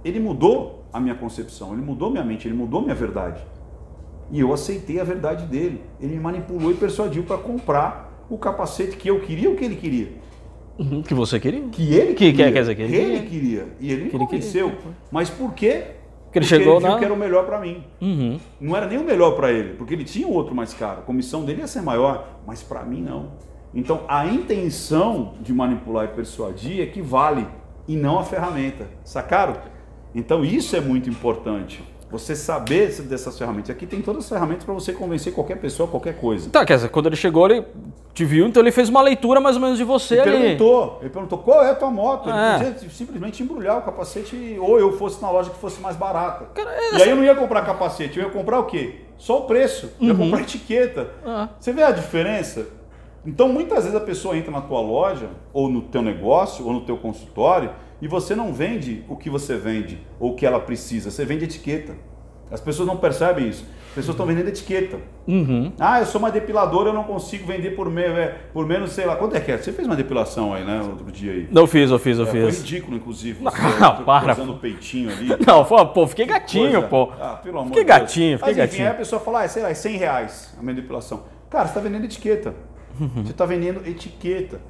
ele mudou a minha concepção, ele mudou minha mente, ele mudou minha verdade. E eu aceitei a verdade dele. Ele me manipulou e persuadiu para comprar o capacete que eu queria ou que ele queria. Uhum, que você queria? Que ele queria. Que, quer dizer, que ele, ele queria. E ele me convenceu. Mas por quê? Porque ele chegou ele viu na... que era o melhor para mim. Uhum. Não era nem o melhor para ele, porque ele tinha outro mais caro. A comissão dele ia ser maior, mas para mim não. Então a intenção de manipular e persuadir é que vale e não a ferramenta. Sacaram? Então isso é muito importante. Você saber dessas ferramentas. Aqui tem todas as ferramentas para você convencer qualquer pessoa, qualquer coisa. Tá, quer dizer, quando ele chegou, ele te viu, então ele fez uma leitura mais ou menos de você ele ali. Perguntou, ele perguntou qual é a tua moto. Ele é. podia simplesmente embrulhar o capacete ou eu fosse na loja que fosse mais barata. Cara, essa... E aí eu não ia comprar capacete, eu ia comprar o quê? Só o preço. Eu ia uhum. comprar etiqueta. Ah. Você vê a diferença? Então muitas vezes a pessoa entra na tua loja, ou no teu negócio, ou no teu consultório, e você não vende o que você vende ou o que ela precisa, você vende etiqueta. As pessoas não percebem isso. As pessoas estão vendendo etiqueta. Uhum. Ah, eu sou uma depiladora, eu não consigo vender por, me, é, por menos, sei lá, quanto é que é? Você fez uma depilação aí, né, outro dia aí. Não fiz, eu fiz, eu é, fiz. Foi ridículo, inclusive. Você, não, *laughs* para. Usando o peitinho ali. *laughs* Não, pô, fiquei gatinho, pô. Ah, pelo amor fiquei de Deus. gatinho, fiquei Mas, enfim, gatinho. aí a pessoa fala, ah, sei lá, é 100 reais a minha depilação. Cara, você está vendendo etiqueta. Uhum. Você está vendendo etiqueta.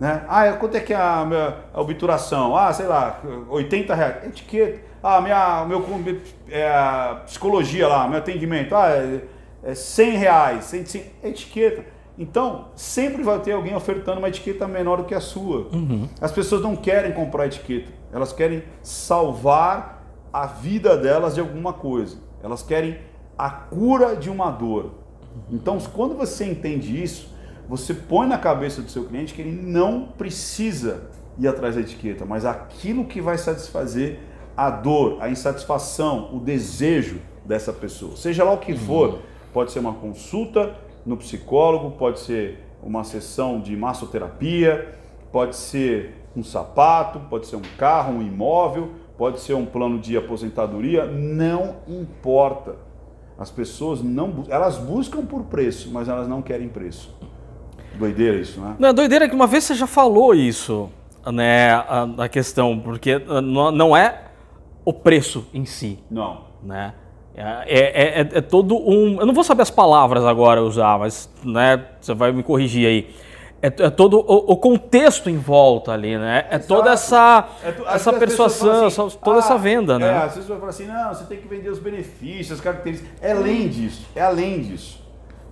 Né? Ah, quanto é que é a minha obturação? Ah, sei lá, 80 reais. Etiqueta. Ah, minha, meu é, psicologia lá, meu atendimento. Ah, é, é 100 reais. 100, 100, etiqueta. Então, sempre vai ter alguém ofertando uma etiqueta menor do que a sua. Uhum. As pessoas não querem comprar etiqueta. Elas querem salvar a vida delas de alguma coisa. Elas querem a cura de uma dor. Então, quando você entende isso, você põe na cabeça do seu cliente que ele não precisa ir atrás da etiqueta, mas aquilo que vai satisfazer a dor, a insatisfação, o desejo dessa pessoa. Seja lá o que for, pode ser uma consulta no psicólogo, pode ser uma sessão de massoterapia, pode ser um sapato, pode ser um carro, um imóvel, pode ser um plano de aposentadoria, não importa. As pessoas não elas buscam por preço, mas elas não querem preço. Doideira isso, né? Não, doideira é que uma vez você já falou isso, né, a, a questão, porque ah, não é o preço em si. Não. Né? É, é, é, é, todo um. Eu não vou saber as palavras agora usar, mas né, você vai me corrigir aí. É, é todo o, o, contexto em volta ali, né? É Exato. toda essa, é essa persuasão, assim, toda ah, essa venda, né? É, vai falar assim, não, você tem que vender os benefícios, as características. É além disso, é além disso.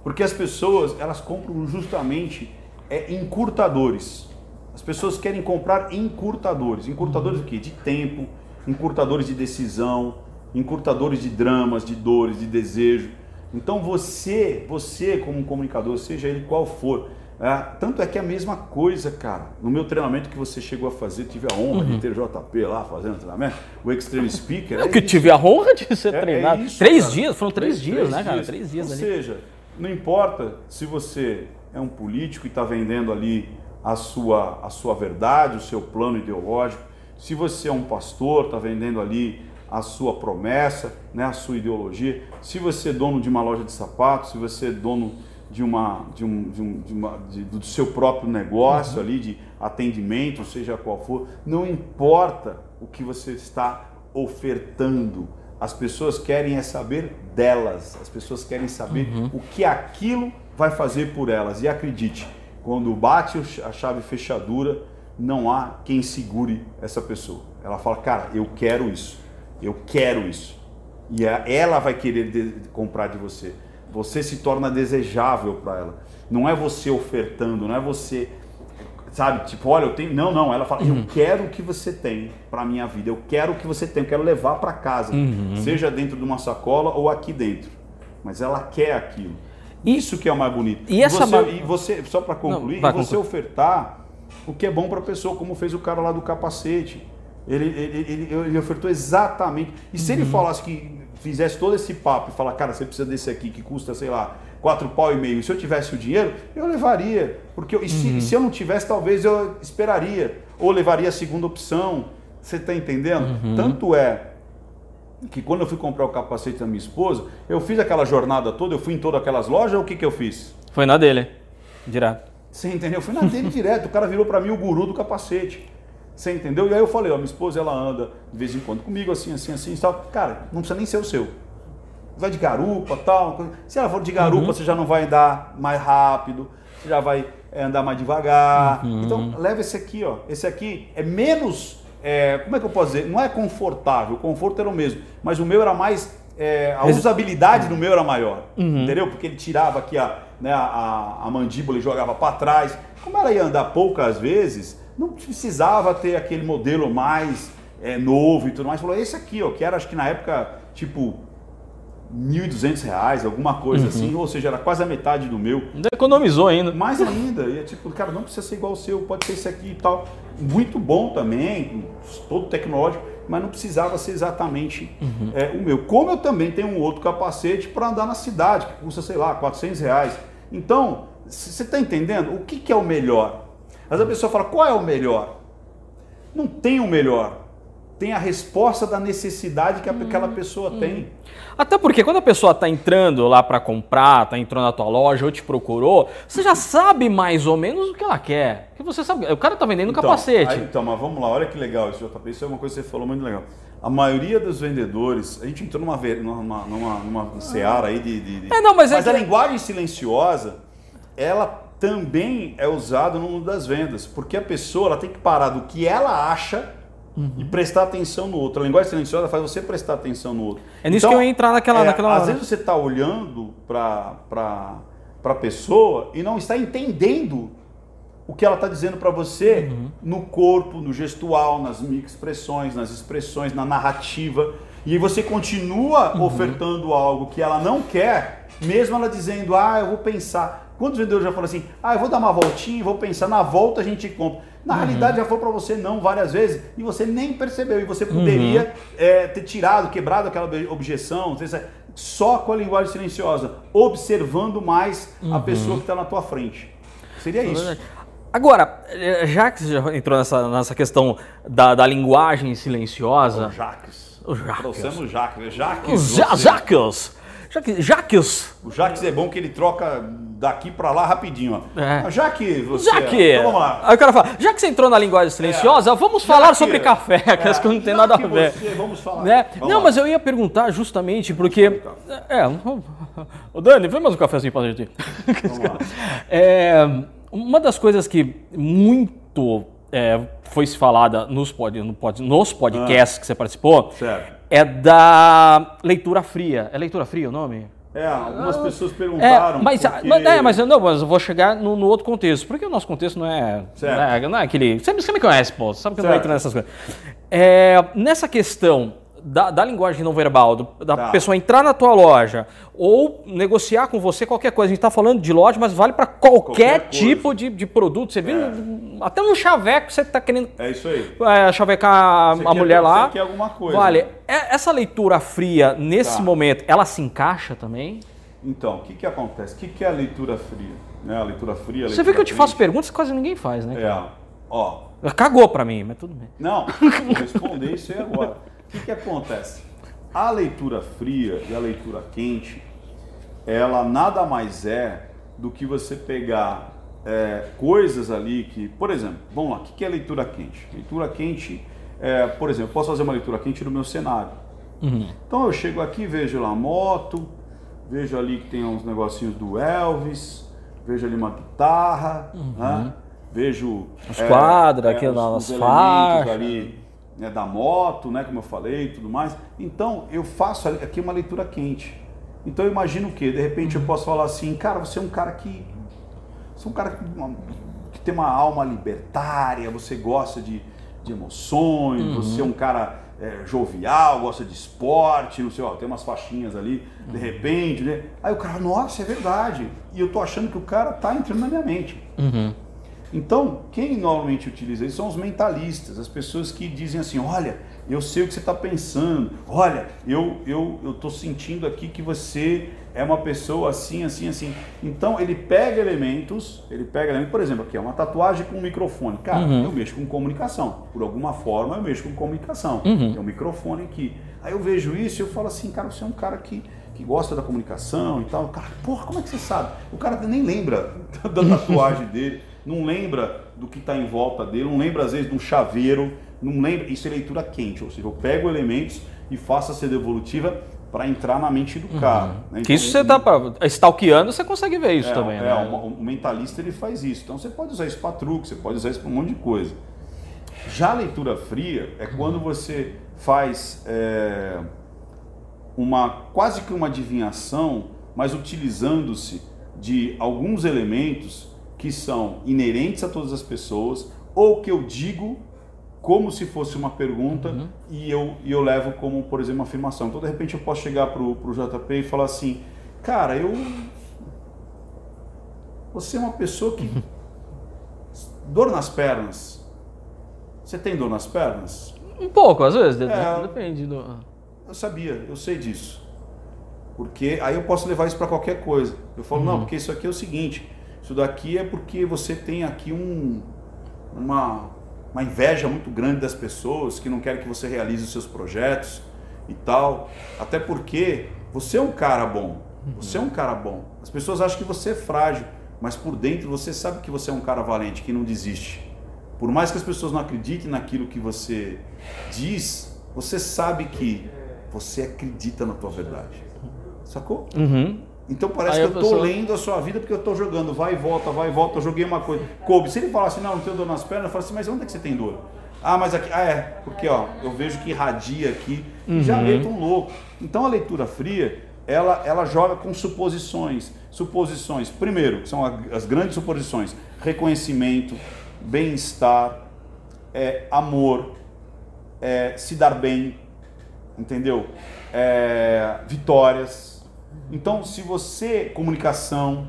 Porque as pessoas, elas compram justamente é, encurtadores. As pessoas querem comprar encurtadores. Encurtadores o quê? De tempo, encurtadores de decisão, encurtadores de dramas, de dores, de desejo. Então você, você como comunicador, seja ele qual for, é, tanto é que é a mesma coisa, cara. No meu treinamento que você chegou a fazer, tive a honra uhum. de ter JP lá fazendo treinamento, o Extreme Speaker. É, é que eu tive a honra de ser é, treinado. É isso, três cara. dias, foram três, três dias, três né, cara? Três dias Ou ali. seja, não importa se você é um político e está vendendo ali a sua, a sua verdade, o seu plano ideológico, se você é um pastor, está vendendo ali a sua promessa, né, a sua ideologia, se você é dono de uma loja de sapatos, se você é dono de uma, de um, de um, de uma de, do seu próprio negócio uhum. ali, de atendimento, seja qual for, não importa o que você está ofertando, as pessoas querem é saber delas, as pessoas querem saber uhum. o que aquilo vai fazer por elas. E acredite, quando bate a chave fechadura, não há quem segure essa pessoa. Ela fala, cara, eu quero isso, eu quero isso. E ela vai querer comprar de você. Você se torna desejável para ela. Não é você ofertando, não é você sabe? Tipo, olha, eu tenho. Não, não. Ela fala, uhum. eu quero o que você tem para minha vida. Eu quero o que você tem. Eu quero levar para casa, uhum. seja dentro de uma sacola ou aqui dentro. Mas ela quer aquilo. Isso que é o mais bonito. E, essa você, e você só para concluir, não, você concluir. ofertar o que é bom para a pessoa, como fez o cara lá do capacete. Ele, ele, ele, ele ofertou exatamente. E se uhum. ele falasse que fizesse todo esse papo e falar, cara, você precisa desse aqui que custa, sei lá, quatro pau e meio. Se eu tivesse o dinheiro, eu levaria. Porque eu, e se, Uhum. se eu não tivesse, talvez eu esperaria. Ou levaria a segunda opção. Você está entendendo? Uhum. Tanto é que quando eu fui comprar o capacete da minha esposa, eu fiz aquela jornada toda, eu fui em todas aquelas lojas, o que, que eu fiz? Foi na dele, direto. Você entendeu? Eu fui na dele direto, o cara virou para mim o guru do capacete. Você entendeu? E aí eu falei, ó, minha esposa ela anda de vez em quando comigo, assim, assim, assim e tal. Cara, não precisa nem ser o seu. Vai de garupa tal. Se ela for de garupa, você já não vai andar mais rápido, você já vai é, andar mais devagar. Então, leva esse aqui, ó. Esse aqui é menos. é, como é que eu posso dizer? Não é confortável, o conforto era o mesmo. Mas o meu era mais. é, a usabilidade do meu era maior. Entendeu? Porque ele tirava aqui a, né, a, a mandíbula e jogava para trás. Como ela ia andar poucas vezes, não precisava ter aquele modelo mais é, novo e tudo mais. Falou, esse aqui, ó, que era acho que na época, tipo, 1.200 reais, alguma coisa assim, ou seja, era quase a metade do meu. Ainda economizou ainda. Mais ainda, e é tipo, cara, não precisa ser igual o seu, pode ser esse aqui e tal. Muito bom também, todo tecnológico, mas não precisava ser exatamente é, o meu. Como eu também tenho um outro capacete para andar na cidade, que custa, sei lá, 400 reais. Então, você está entendendo? O que, que é o melhor? Vezes a pessoa fala, qual é o melhor? Não tem o melhor. Tem a resposta da necessidade que aquela pessoa tem. Até porque quando a pessoa tá entrando lá para comprar, tá entrando na tua loja ou te procurou, você já sabe mais ou menos o que ela quer. Porque você sabe, o cara tá vendendo um Então, capacete. aí, então, mas vamos lá, olha que legal isso, JP. Isso é uma coisa que você falou muito legal. A maioria dos vendedores, a gente entrou numa, numa, numa, numa seara aí de. de- de- É, não, mas é a que- linguagem silenciosa, ela também é usada no mundo das vendas. Porque a pessoa ela tem que parar do que ela acha Uhum. e prestar atenção no outro. A linguagem silenciosa faz você prestar atenção no outro. É nisso que eu ia entrar naquela- é, naquela Às hora. vezes você está olhando para a pessoa e não está entendendo o que ela está dizendo para você Uhum. no corpo, no gestual, nas microexpressões, nas expressões, na narrativa. E aí você continua Uhum. ofertando algo que ela não quer, mesmo ela dizendo, ah, eu vou pensar. Quantos vendedores já falam assim, ah, eu vou dar uma voltinha, vou pensar, na volta a gente compra. Na Uhum. realidade já foi para você não várias vezes e você nem percebeu. E você Uhum. poderia é, ter tirado, quebrado aquela obje- objeção, só com a linguagem silenciosa, observando mais Uhum. a pessoa que está na tua frente. Seria isso. Agora, eh, já que você já entrou nessa, nessa questão da, da linguagem silenciosa. O Jaques. O Jaques. Trouxemos o Jaques. Você- Jaques! Jaques! Jaques! O Jaques é bom que ele troca daqui para lá rapidinho. Ó. É. Ah, Já que você. Já que. Então, vamos lá. Aí o cara fala, já que você entrou na linguagem silenciosa, vamos Já falar que- sobre café, *laughs* que as é, coisas não tem já nada a que ver. você- vamos falar. Né? Vamos Não, lá. mas eu ia perguntar justamente porque. É, o Dani, vem mais um cafezinho pra gente. Vamos lá. *laughs* É, uma das coisas que muito é, foi se falada nos, pod, no pod- nos podcasts que você participou Ah. Certo. é da leitura fria. É leitura fria o nome? É, algumas pessoas É, perguntaram. mas, porque... mas- é, mas eu não, mas eu vou chegar no, no outro contexto, porque o nosso contexto não é, Certo. não é, não é aquele. Você, você me conhece, pô, sabe que eu não Certo. entro nessas coisas. É, nessa questão da, da linguagem não verbal, do- da Tá. pessoa entrar na tua loja ou negociar com você qualquer coisa, a gente está falando de loja, mas vale para qualquer, Qualquer tipo de, de produto. Você viu? Até no chaveco você está querendo É isso aí. é, chavecar a, Você a quer- mulher lá. Você quer alguma coisa. Vale. É- Essa leitura fria, nesse Tá. momento, ela se encaixa também? Então, o que, que acontece? O que, que é a leitura fria? Né, a leitura fria. a Você leitura vê que eu te faço perguntas que quase ninguém faz, né? É, ó. Cagou pra mim, mas tudo bem. Não, vou responder isso aí agora. *laughs* O que, que acontece? A leitura fria e a leitura quente, ela nada mais é do que você pegar é, coisas ali que, por exemplo, vamos lá, o que, que é leitura quente? Leitura quente, é, por exemplo, eu posso fazer uma leitura quente no meu cenário. Então eu chego aqui, vejo lá a moto, vejo ali que tem uns negocinhos do Elvis, vejo ali uma guitarra, né? vejo Os quadros aqui os- nas os elementos faixas. ali né, da moto, né, como eu falei e tudo mais. Então eu faço aqui uma leitura quente. Então eu imagino o quê? De repente eu posso falar assim, cara, você é um cara que. Você é um cara que, uma- que tem uma alma libertária, você gosta de, de emoções, Uhum. você é um cara é, jovial, gosta de esporte, não sei, ó, tem umas faixinhas ali, Uhum. de repente, né? Aí o cara, nossa, é verdade. E eu tô achando que o cara tá entrando na minha mente. Então, quem normalmente utiliza isso são os mentalistas, as pessoas que dizem assim: olha, eu sei o que você está pensando. Olha, eu eu eu estou sentindo aqui que você é uma pessoa assim, assim, assim. Então ele pega elementos, ele pega elementos, por exemplo, aqui é uma tatuagem com um microfone. Cara, uhum. eu mexo com comunicação. Por alguma forma eu mexo com comunicação. Uhum. Tem um microfone aqui. Aí eu vejo isso e eu falo assim, cara, você é um cara que, que gosta da comunicação e tal. O cara, porra, como é que você sabe? O cara nem lembra *laughs* da tatuagem dele, não lembra do que está em volta dele, não lembra às vezes de um chaveiro, não lembra. Isso é leitura quente, ou seja, eu pego elementos e faço a ser devolutiva para entrar na mente do cara. Uhum. Né? Então, isso você está stalkeando, você consegue ver isso é, também. É, né? o mentalista ele faz isso. Então você pode usar isso para truque, você pode usar isso para um monte de coisa. Já a leitura fria é quando você faz é, uma quase que uma adivinhação, mas utilizando-se de alguns elementos que são inerentes a todas as pessoas ou que eu digo como se fosse uma pergunta uhum. e, eu, e eu levo como, por exemplo, uma afirmação. Então, de repente, eu posso chegar para o JP e falar assim, cara, eu... Você é uma pessoa que... *laughs* Dor nas pernas. Você tem dor nas pernas? Um pouco, às vezes. É, depende do... Eu sabia, eu sei disso. Porque aí eu posso levar isso para qualquer coisa. Eu falo, uhum. não, porque isso aqui é o seguinte. Isso daqui é porque você tem aqui um... Uma uma inveja muito grande das pessoas que não querem que você realize os seus projetos e tal. Até porque você é um cara bom. Você é um cara bom. As pessoas acham que você é frágil, mas por dentro você sabe que você é um cara valente, que não desiste. Por mais que as pessoas não acreditem naquilo que você diz, você sabe que você acredita na tua verdade. Sacou? Uhum. Então parece Aí que eu estou lendo a sua vida porque eu estou jogando, vai e volta, vai e volta, eu joguei uma coisa. Coube, se ele falasse, não, não tenho dor nas pernas, eu falo assim, mas onde é que você tem dor? Ah, mas aqui, ah, é, porque ó, eu vejo que irradia aqui uhum. já meio tão louco. Então a leitura fria, ela, ela joga com suposições. Suposições, primeiro, são as grandes suposições: reconhecimento, bem-estar, é, amor, é, se dar bem, entendeu? É, vitórias então, se você comunicação,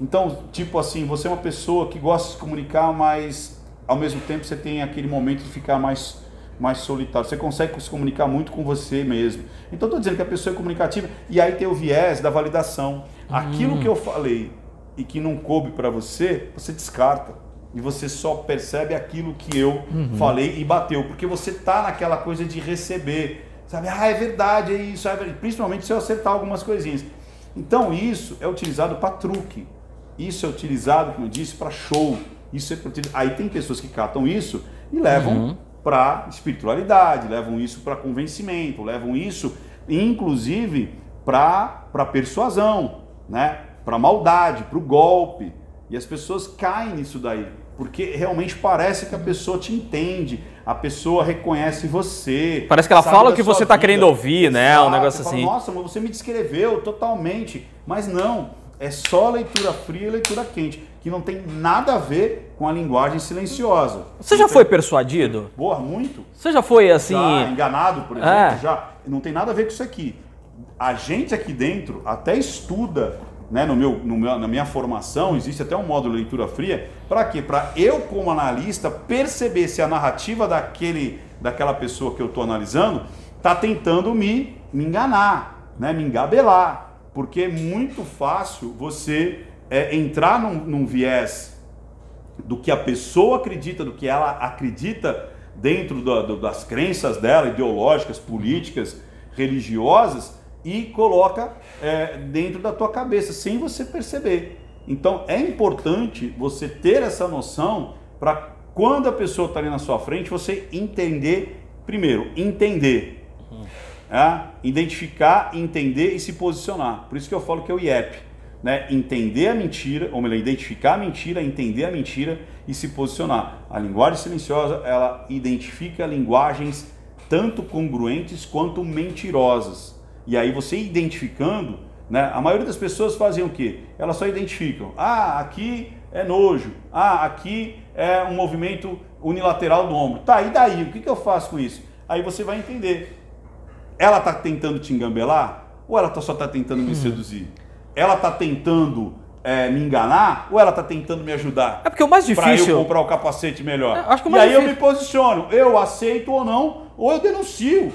então tipo assim, você é uma pessoa que gosta de se comunicar, mas ao mesmo tempo você tem aquele momento de ficar mais mais solitário. Você consegue se comunicar muito com você mesmo. Então estou dizendo que a pessoa é comunicativa e aí tem o viés da validação. Aquilo hum. que eu falei e que não coube para você, você descarta e você só percebe aquilo que eu uhum. falei e bateu, porque você tá naquela coisa de receber. Sabe? Ah, é verdade, é isso, é verdade. principalmente se eu acertar algumas coisinhas. Então isso é utilizado para truque. Isso é utilizado, como eu disse, para show. Isso é Aí tem pessoas que catam isso e levam uhum. para espiritualidade, levam isso para convencimento, levam isso, inclusive, para persuasão, né? para maldade, para o golpe. E as pessoas caem nisso daí, porque realmente parece que a pessoa te entende, a pessoa reconhece você. Parece que ela fala o que você está querendo ouvir, né? Exato, um negócio assim. Fala, Nossa, mas você me descreveu totalmente. Mas não, é só leitura fria e leitura quente, que não tem nada a ver com a linguagem silenciosa. Você já foi persuadido? Boa, muito. Você já foi assim. Já, enganado, por exemplo, é. já. Não tem nada a ver com isso aqui. A gente aqui dentro até estuda né, no meu, no meu, na minha formação, existe até um módulo de leitura fria, para quê? Para eu, como analista, perceber se a narrativa daquele, daquela pessoa que eu estou analisando está tentando me, me enganar, né, me engabelar. Porque é muito fácil você é, entrar num, num viés do que a pessoa acredita, do que ela acredita dentro do, das crenças dela, ideológicas, políticas, religiosas, e coloca é, dentro da tua cabeça, sem você perceber. Então é importante você ter essa noção para quando a pessoa está ali na sua frente, você entender, primeiro, entender. Uhum. É? Identificar, entender e se posicionar. Por isso que eu falo que é o IEP. Né? Entender a mentira, ou melhor, identificar a mentira, entender a mentira e se posicionar. A linguagem silenciosa, ela identifica linguagens tanto congruentes quanto mentirosas. E aí você identificando, né? A maioria das pessoas fazem o quê? Elas só identificam. Ah, aqui é nojo. Ah, aqui é um movimento unilateral do ombro. Tá, e daí? O que, que eu faço com isso? Aí você vai entender. Ela está tentando te engambelar ou ela tá, só está tentando me hum. seduzir? Ela está tentando é, me enganar ou ela está tentando me ajudar? É porque o mais difícil. Para eu comprar o capacete melhor. É, acho que o mais e aí difícil... eu me posiciono. Eu aceito ou não ou eu denuncio.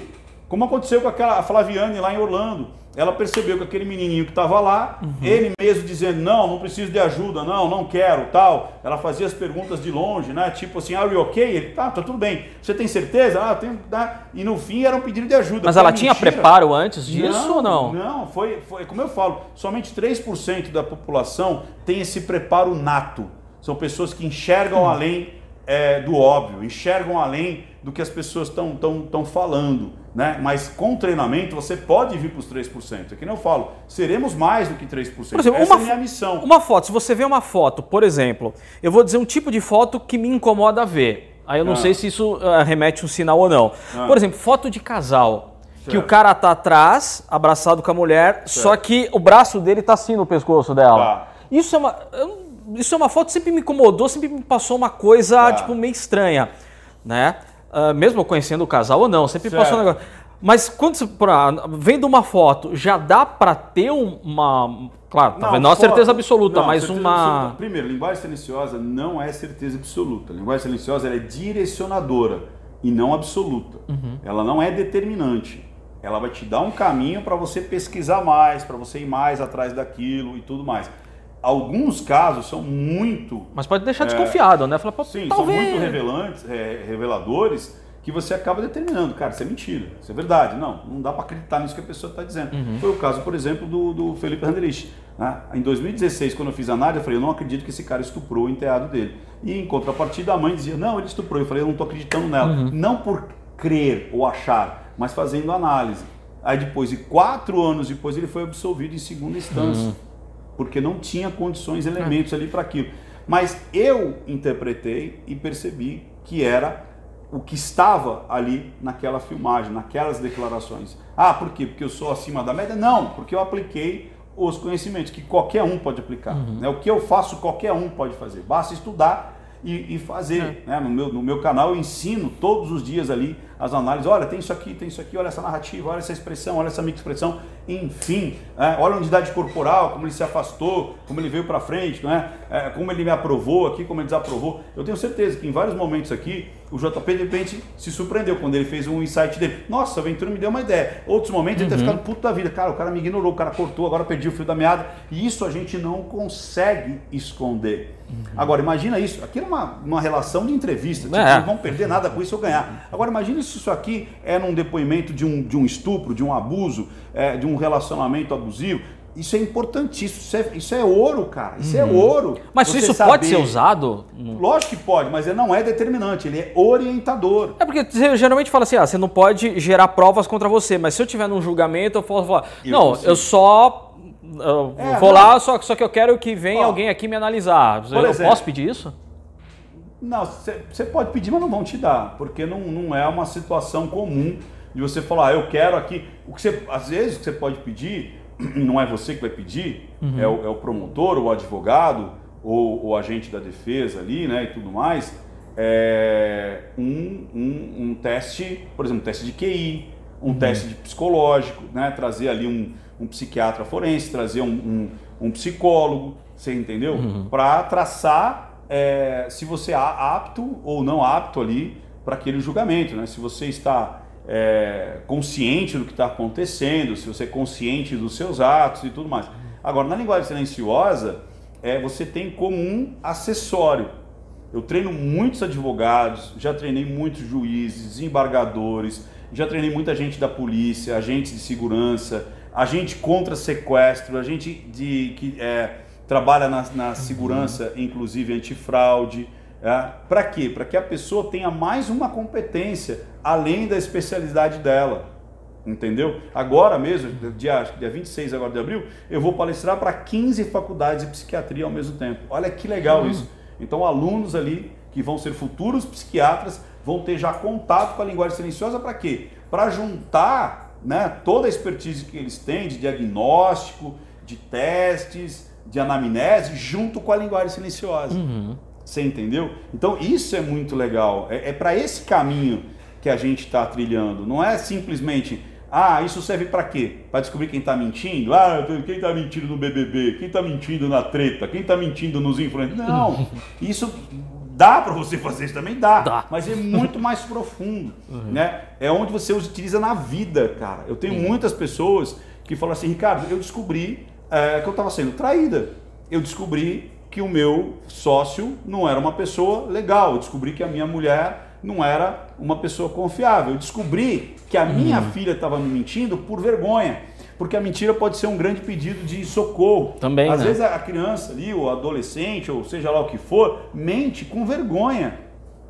Como aconteceu com aquela Flaviane lá em Orlando. Ela percebeu que aquele menininho que estava lá, uhum. ele mesmo dizendo, não, não preciso de ajuda, não, não quero, tal. Ela fazia as perguntas de longe, né? Tipo assim, are you okay? Ele, tá, tá tudo bem. Você tem certeza? Ah, tenho. Né? E no fim era um pedido de ajuda. Mas ela tinha preparo antes disso não, ou não? Não, foi, foi, como eu falo, somente 3% da população tem esse preparo nato. São pessoas que enxergam hum. além é, do óbvio, enxergam além do que as pessoas estão tão, tão falando. Né? Mas com treinamento você pode vir para os 3%. É que nem eu falo, seremos mais do que 3%. Por exemplo, Essa uma, é a minha missão. Uma foto, se você vê uma foto, por exemplo, eu vou dizer um tipo de foto que me incomoda ver. Aí eu não ah. sei se isso uh, remete um sinal ou não. Ah. Por exemplo, foto de casal. Certo. Que o cara tá atrás, abraçado com a mulher, certo. só que o braço dele tá assim no pescoço dela. Tá. Isso é uma. Isso é uma foto que sempre me incomodou, sempre me passou uma coisa, tá. tipo, meio estranha. Né? Uh, mesmo conhecendo o casal ou não, sempre certo. passou um negócio. Mas quando você vendo uma foto, já dá para ter uma. Claro, não, talvez não certeza absoluta, não, mas certeza uma. Absoluta. Primeiro, linguagem silenciosa não é certeza absoluta. A linguagem silenciosa é direcionadora e não absoluta. Uhum. Ela não é determinante. Ela vai te dar um caminho para você pesquisar mais, para você ir mais atrás daquilo e tudo mais alguns casos são muito. Mas pode deixar é, desconfiado, né? Fala, sim, talvez... são muito revelantes, é, reveladores que você acaba determinando, cara, isso é mentira, isso é verdade. Não, não dá para acreditar nisso que a pessoa está dizendo. Uhum. Foi o caso, por exemplo, do, do Felipe Randerich. Né? Em 2016, quando eu fiz a análise, eu falei, eu não acredito que esse cara estuprou o enteado dele. E em contrapartida, a mãe dizia, não, ele estuprou. Eu falei, eu não estou acreditando nela. Uhum. Não por crer ou achar, mas fazendo análise. Aí depois de quatro anos depois, ele foi absolvido em segunda instância. Uhum porque não tinha condições, elementos ali para aquilo. Mas eu interpretei e percebi que era o que estava ali naquela filmagem, naquelas declarações. Ah, por quê? Porque eu sou acima da média? Não, porque eu apliquei os conhecimentos que qualquer um pode aplicar. Uhum. Né? O que eu faço, qualquer um pode fazer. Basta estudar e, e fazer. É. Né? No, meu, no meu canal eu ensino todos os dias ali as análises. Olha, tem isso aqui, tem isso aqui, olha essa narrativa, olha essa expressão, olha essa microexpressão. Enfim, é, olha a unidade corporal, como ele se afastou, como ele veio para frente, né? É, como ele me aprovou aqui, como ele desaprovou. Eu tenho certeza que em vários momentos aqui, o JP de repente se surpreendeu quando ele fez um insight dele. Nossa, a aventura me deu uma ideia. Outros momentos uhum. ele tá ficando puto da vida. Cara, o cara me ignorou, o cara cortou, agora perdi o fio da meada. E isso a gente não consegue esconder. Uhum. Agora, imagina isso. Aqui é uma, uma relação de entrevista. Tipo, é. não vão perder nada com isso ou ganhar. Agora, imagina se isso aqui é num depoimento de um, de um estupro, de um abuso, é, de um relacionamento abusivo. Isso é importantíssimo, isso é, isso é ouro, cara. Isso é uhum. é ouro. Mas isso saber. pode ser usado? Lógico que pode, mas ele não é determinante, ele é orientador. É porque você geralmente fala assim: ah, você não pode gerar provas contra você, mas se eu tiver num julgamento, eu posso falar: eu não, consigo. eu só. Eu é, vou lá, só, só que eu quero que venha Ó, alguém aqui me analisar. Eu exemplo, posso pedir isso? Não, você pode pedir, mas não vão te dar, porque não, não é uma situação comum de você falar, ah, eu quero aqui. O que você, às vezes, o que você pode pedir, *clears throat* não é você que vai pedir, uhum. é, o, é, o, promotor, o advogado, ou o agente da defesa ali, né, e tudo mais, é um, um, um teste, por exemplo, um teste de QI, um uhum. teste de psicológico, né, trazer ali um, um psiquiatra forense, trazer um, um psicólogo, você entendeu? Uhum. Para traçar é, se você é apto ou não apto ali para aquele julgamento, né? Se você está é, consciente do que está acontecendo, se você é consciente dos seus atos e tudo mais. Agora, na linguagem silenciosa, é, você tem como um acessório. Eu treino muitos advogados, já treinei muitos juízes, embargadores, já treinei muita gente da polícia, agentes de segurança, agente contra sequestro, agente de que é, trabalha na, na segurança, uhum. inclusive antifraude. É, para quê? Para que a pessoa tenha mais uma competência além da especialidade dela. Entendeu? Agora mesmo, dia, dia 26 agora de abril, eu vou palestrar para 15 faculdades de psiquiatria ao mesmo tempo. Olha que legal uhum. isso. Então, alunos ali que vão ser futuros psiquiatras vão ter já contato com a linguagem silenciosa para quê? Para juntar né, toda a expertise que eles têm de diagnóstico, de testes, de anamnese junto com a linguagem silenciosa. Uhum. Você entendeu? Então isso é muito legal. É, é para esse caminho que a gente está trilhando. Não é simplesmente, ah, isso serve para quê? Para descobrir quem está mentindo? Ah, quem está mentindo no BBB? Quem está mentindo na treta? Quem está mentindo nos influencers? Não, *laughs* isso Dá para você fazer isso também? Dá, Dá. mas é muito mais profundo, *laughs* né? É onde você utiliza na vida, cara. Eu tenho muitas pessoas que falam assim, Ricardo, eu descobri é, que eu estava sendo traída. Eu descobri que o meu sócio não era uma pessoa legal. Eu descobri que a minha mulher não era uma pessoa confiável. Eu descobri que a minha filha estava me mentindo por vergonha. Porque a mentira pode ser um grande pedido de socorro. Também, Às né? vezes a criança ali, ou adolescente, ou seja lá o que for, mente com vergonha.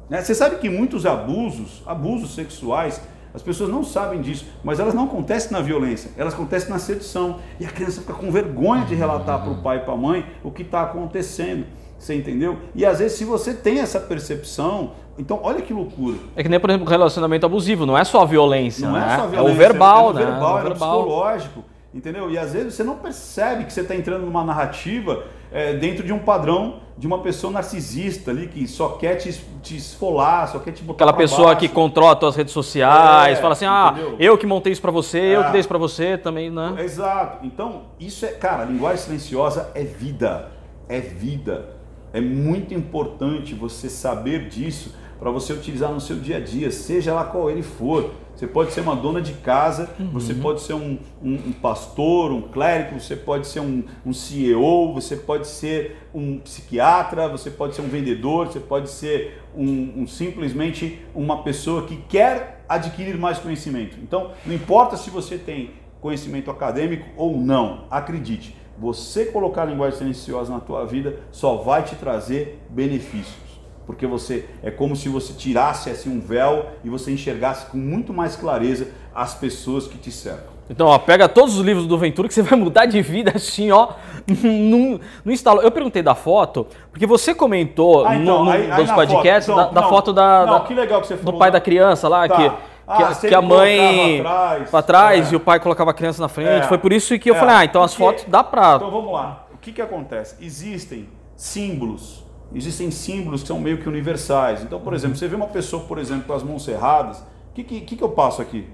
né? Você sabe que muitos abusos, abusos sexuais, as pessoas não sabem disso, mas elas não acontecem na violência, elas acontecem na sedução. E a criança fica com vergonha de relatar para o pai e para a mãe o que está acontecendo. Você entendeu? E às vezes, se você tem essa percepção, então olha que loucura. É que nem, por exemplo, relacionamento abusivo, não é só a violência, Não né? é só violência, É o verbal, é o né? verbal, é é o o psicológico, entendeu? E às vezes você não percebe que você está entrando numa narrativa é, dentro de um padrão de uma pessoa narcisista ali que só quer te, te esfolar, só quer te botar Aquela pessoa baixo. que controla as tuas redes sociais, É, fala assim, ah, entendeu? eu que montei isso pra você, eu É. que dei isso pra você, também, né? Exato. Então, isso é, cara, linguagem silenciosa é vida. É vida. É muito importante você saber disso para você utilizar no seu dia a dia, seja lá qual ele for. Você pode ser uma dona de casa, você pode ser um, um- um pastor, um clérigo, você pode ser um, um CEO, você pode ser um psiquiatra, você pode ser um vendedor, você pode ser um, um- simplesmente uma pessoa que quer adquirir mais conhecimento. Então, não importa se você tem conhecimento acadêmico ou não, acredite, você colocar a linguagem silenciosa na tua vida só vai te trazer benefícios. Porque você é como se você tirasse assim um véu e você enxergasse com muito mais clareza as pessoas que te cercam. Então, ó, pega todos os livros do Ventura que você *laughs* vai mudar de vida assim, ó, no, no instalo. Eu perguntei da foto, porque você comentou Ah, então, no, no, aí- aí nos podcasts foto, da, então, da não, foto da, não, da- que legal que você do falou pai da- da criança lá, Tá. que, Ah, que, que a mãe pra trás é. e o pai colocava a criança na frente. É. Foi por isso que eu É, falei, ah, então as porque- fotos dá pra. Então vamos lá. O que, que acontece? Existem símbolos. Existem símbolos que são meio que universais. Então, por exemplo, você vê uma pessoa, por exemplo, com as mãos cerradas, o que, que, que, eu passo aqui?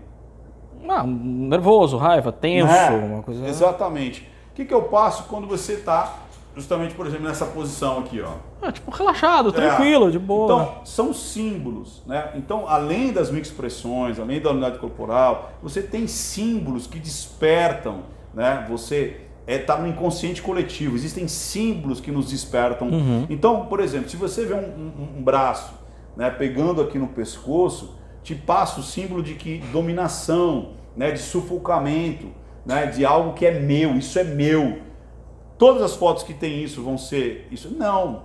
Ah, nervoso, raiva, tenso, Né? uma coisa. Exatamente. O que, que eu passo quando você está, justamente, por exemplo, nessa posição aqui, ó? Ah, tipo, relaxado, tranquilo, É. de boa. Então, são símbolos, né? Então, além das microexpressões, além da unidade corporal, você tem símbolos que despertam, né? Você está no inconsciente coletivo, existem símbolos que nos despertam. Então, por exemplo, se você vê um, um- um braço né, pegando aqui no pescoço, te passa o símbolo de que dominação, né, de sufocamento, né, de algo que é meu, isso é meu. Todas as fotos que tem isso vão ser isso? Não.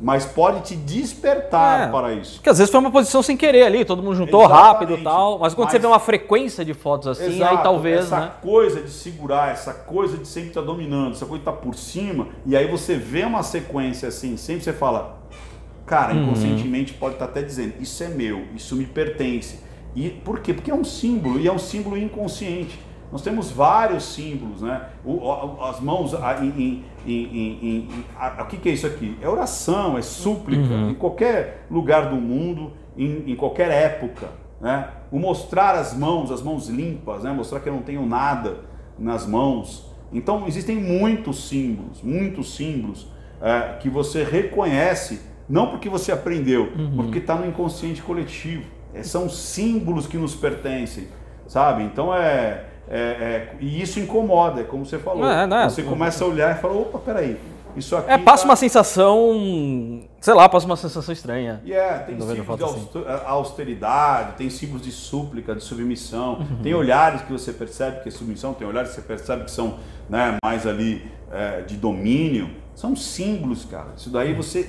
Mas pode te despertar É. para isso. Porque às vezes foi uma posição sem querer ali, todo mundo juntou Exatamente. rápido e tal. Mas quando você Mas- vê uma frequência de fotos assim, Exato. aí talvez, essa né? coisa de segurar, essa coisa de sempre estar dominando, essa coisa de estar por cima, e aí você vê uma sequência assim, sempre você fala, cara, Uhum. inconscientemente pode estar até dizendo, isso é meu, isso me pertence. E por quê? Porque é um símbolo, e é um símbolo inconsciente. Nós temos vários símbolos, né? O- as mãos em, em- o que, que é isso aqui? É oração, é súplica. Uhum. Em qualquer lugar do mundo, em, em qualquer época, né? O mostrar as mãos, as mãos limpas, né? Mostrar que eu não tenho nada nas mãos. Então existem muitos símbolos, muitos símbolos é, que você reconhece, não porque você aprendeu, Uhum. porque está no inconsciente coletivo. É, são símbolos que nos pertencem, sabe? Então é, é- é- e isso incomoda, é como você falou. É, né? Você começa a olhar e fala, opa, peraí, isso aqui. É, passa tá- uma sensação, sei lá, passa uma sensação estranha. E é, tem Tô vendo símbolos de assim. auster- austeridade, tem símbolos de súplica, de submissão, Uhum. tem olhares que você percebe que é submissão, tem olhares que você percebe que são né, mais ali é, de domínio. São símbolos, cara. Isso daí você,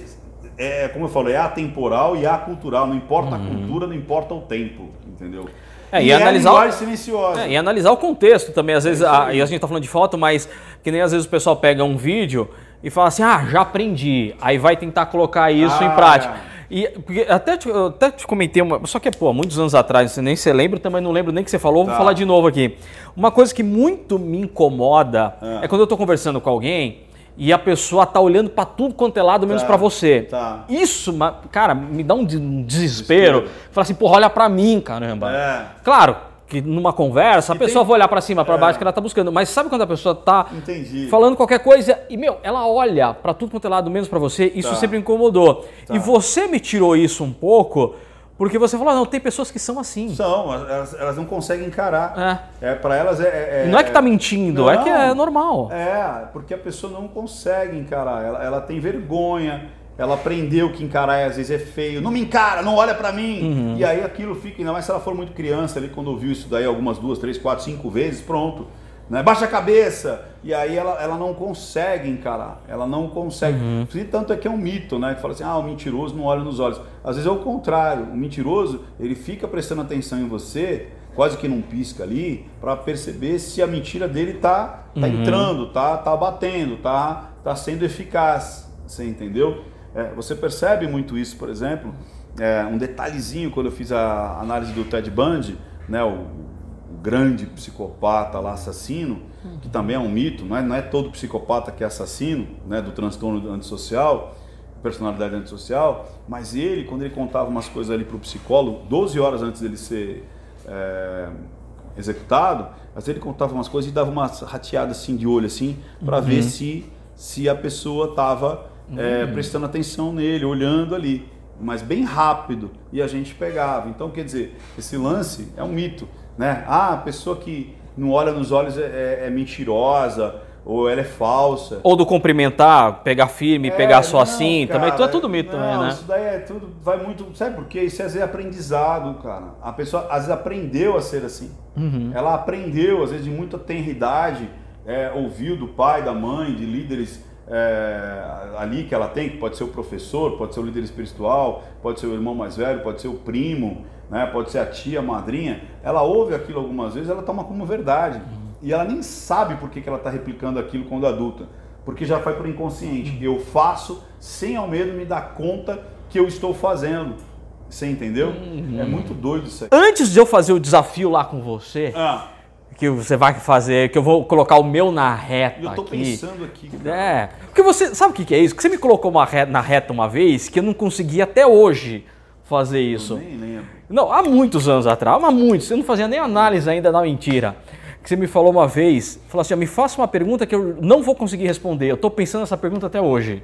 é, como eu falo, é atemporal e acultural. Não importa a cultura, não importa o tempo, entendeu? É, e é analisar o- linguagem silenciosa. É, e analisar o contexto também, às vezes, isso a, e a gente tá falando de foto, mas que nem às vezes o pessoal pega um vídeo e fala assim, ah, já aprendi, aí vai tentar colocar isso Ah, em prática. é. E até, te- eu até te comentei, uma, só que, pô, muitos anos atrás, você nem se lembra, também não lembro nem que você falou, vou Tá. falar de novo aqui. Uma coisa que muito me incomoda Ah. é quando eu tô conversando com alguém e a pessoa tá olhando pra tudo quanto é lado, menos Tá, pra você. tá. Isso, cara, me dá um de- um desespero. Fala assim, porra, olha pra mim, caramba. É. Claro que numa conversa a pessoa vai olhar pra cima, pra É. baixo que ela tá buscando. Mas sabe quando a pessoa tá Entendi. falando qualquer coisa e, meu, ela olha pra tudo quanto é lado, menos pra você, isso Tá. sempre incomodou. Tá. E você me tirou isso um pouco, porque você falou, não, tem pessoas que são assim. São, elas, elas não conseguem encarar. É. É, para elas é, é- Não é que tá mentindo, é que é Não. normal. É, porque a pessoa não consegue encarar. Ela, ela tem vergonha, ela aprendeu que encarar às vezes é feio. Não me encara, não olha pra mim. Uhum. E aí aquilo fica, ainda mais se ela for muito criança ali, quando ouviu isso daí algumas duas, três, quatro, cinco vezes, pronto. Né? Baixa a cabeça. E aí ela, ela não consegue encarar. Ela não consegue. Uhum. E tanto é que é um mito, né? Que fala assim, ah, o mentiroso não olha nos olhos. Às vezes é o contrário. O mentiroso, ele fica prestando atenção em você, quase que não pisca ali, para perceber se a mentira dele tá, tá entrando, tá, tá batendo, tá, tá sendo eficaz. Você entendeu? É, você percebe muito isso, por exemplo, é, um detalhezinho quando eu fiz a análise do Ted Bundy, né, o, o grande psicopata lá, assassino, que também é um mito, não é, não é todo psicopata que é assassino, né, do transtorno antissocial, personalidade antissocial, mas ele, quando ele contava umas coisas ali para o psicólogo, 12 horas antes dele ser é, executado, às vezes ele contava umas coisas e dava uma rateada assim de olho assim, para ver se, se a pessoa estava prestando atenção nele, olhando ali, mas bem rápido, e a gente pegava. Então, quer dizer, esse lance é um mito, né? Ah, a pessoa que não olha nos olhos é, é- é mentirosa, ou ela é falsa. Ou do cumprimentar, pegar firme, É, pegar só não, assim, cara, também, tu é tudo mito não, também, né? Isso daí é tudo, vai muito. Sabe por quê? Isso às vezes é aprendizado, cara. A pessoa às vezes aprendeu a ser assim. Uhum. Ela aprendeu, às vezes, de muita tenridade, é, ouviu do pai, da mãe, de líderes é, ali que ela tem, que pode ser o professor, pode ser o líder espiritual, pode ser o irmão mais velho, pode ser o primo, né, pode ser a tia, a madrinha. Ela ouve aquilo algumas vezes, ela toma como verdade. Uhum. E ela nem sabe por que, que ela está replicando aquilo quando adulta. Porque já foi para o inconsciente. Eu faço sem ao menos me dar conta que eu estou fazendo. Você entendeu? Uhum. É muito doido isso aí. Antes de eu fazer o desafio lá com você, Ah, que você vai fazer, que eu vou colocar o meu na reta eu tô aqui. pensando aqui. cara. É, porque você, sabe o que que é isso? Que você me colocou uma reta, na reta uma vez que eu não consegui até hoje fazer Eu isso. nem lembro. Não, há muitos anos atrás, há muitos, eu não fazia nem análise ainda da mentira. Que você me falou uma vez, falou assim, me faça uma pergunta que eu não vou conseguir responder. Eu tô pensando nessa pergunta até hoje.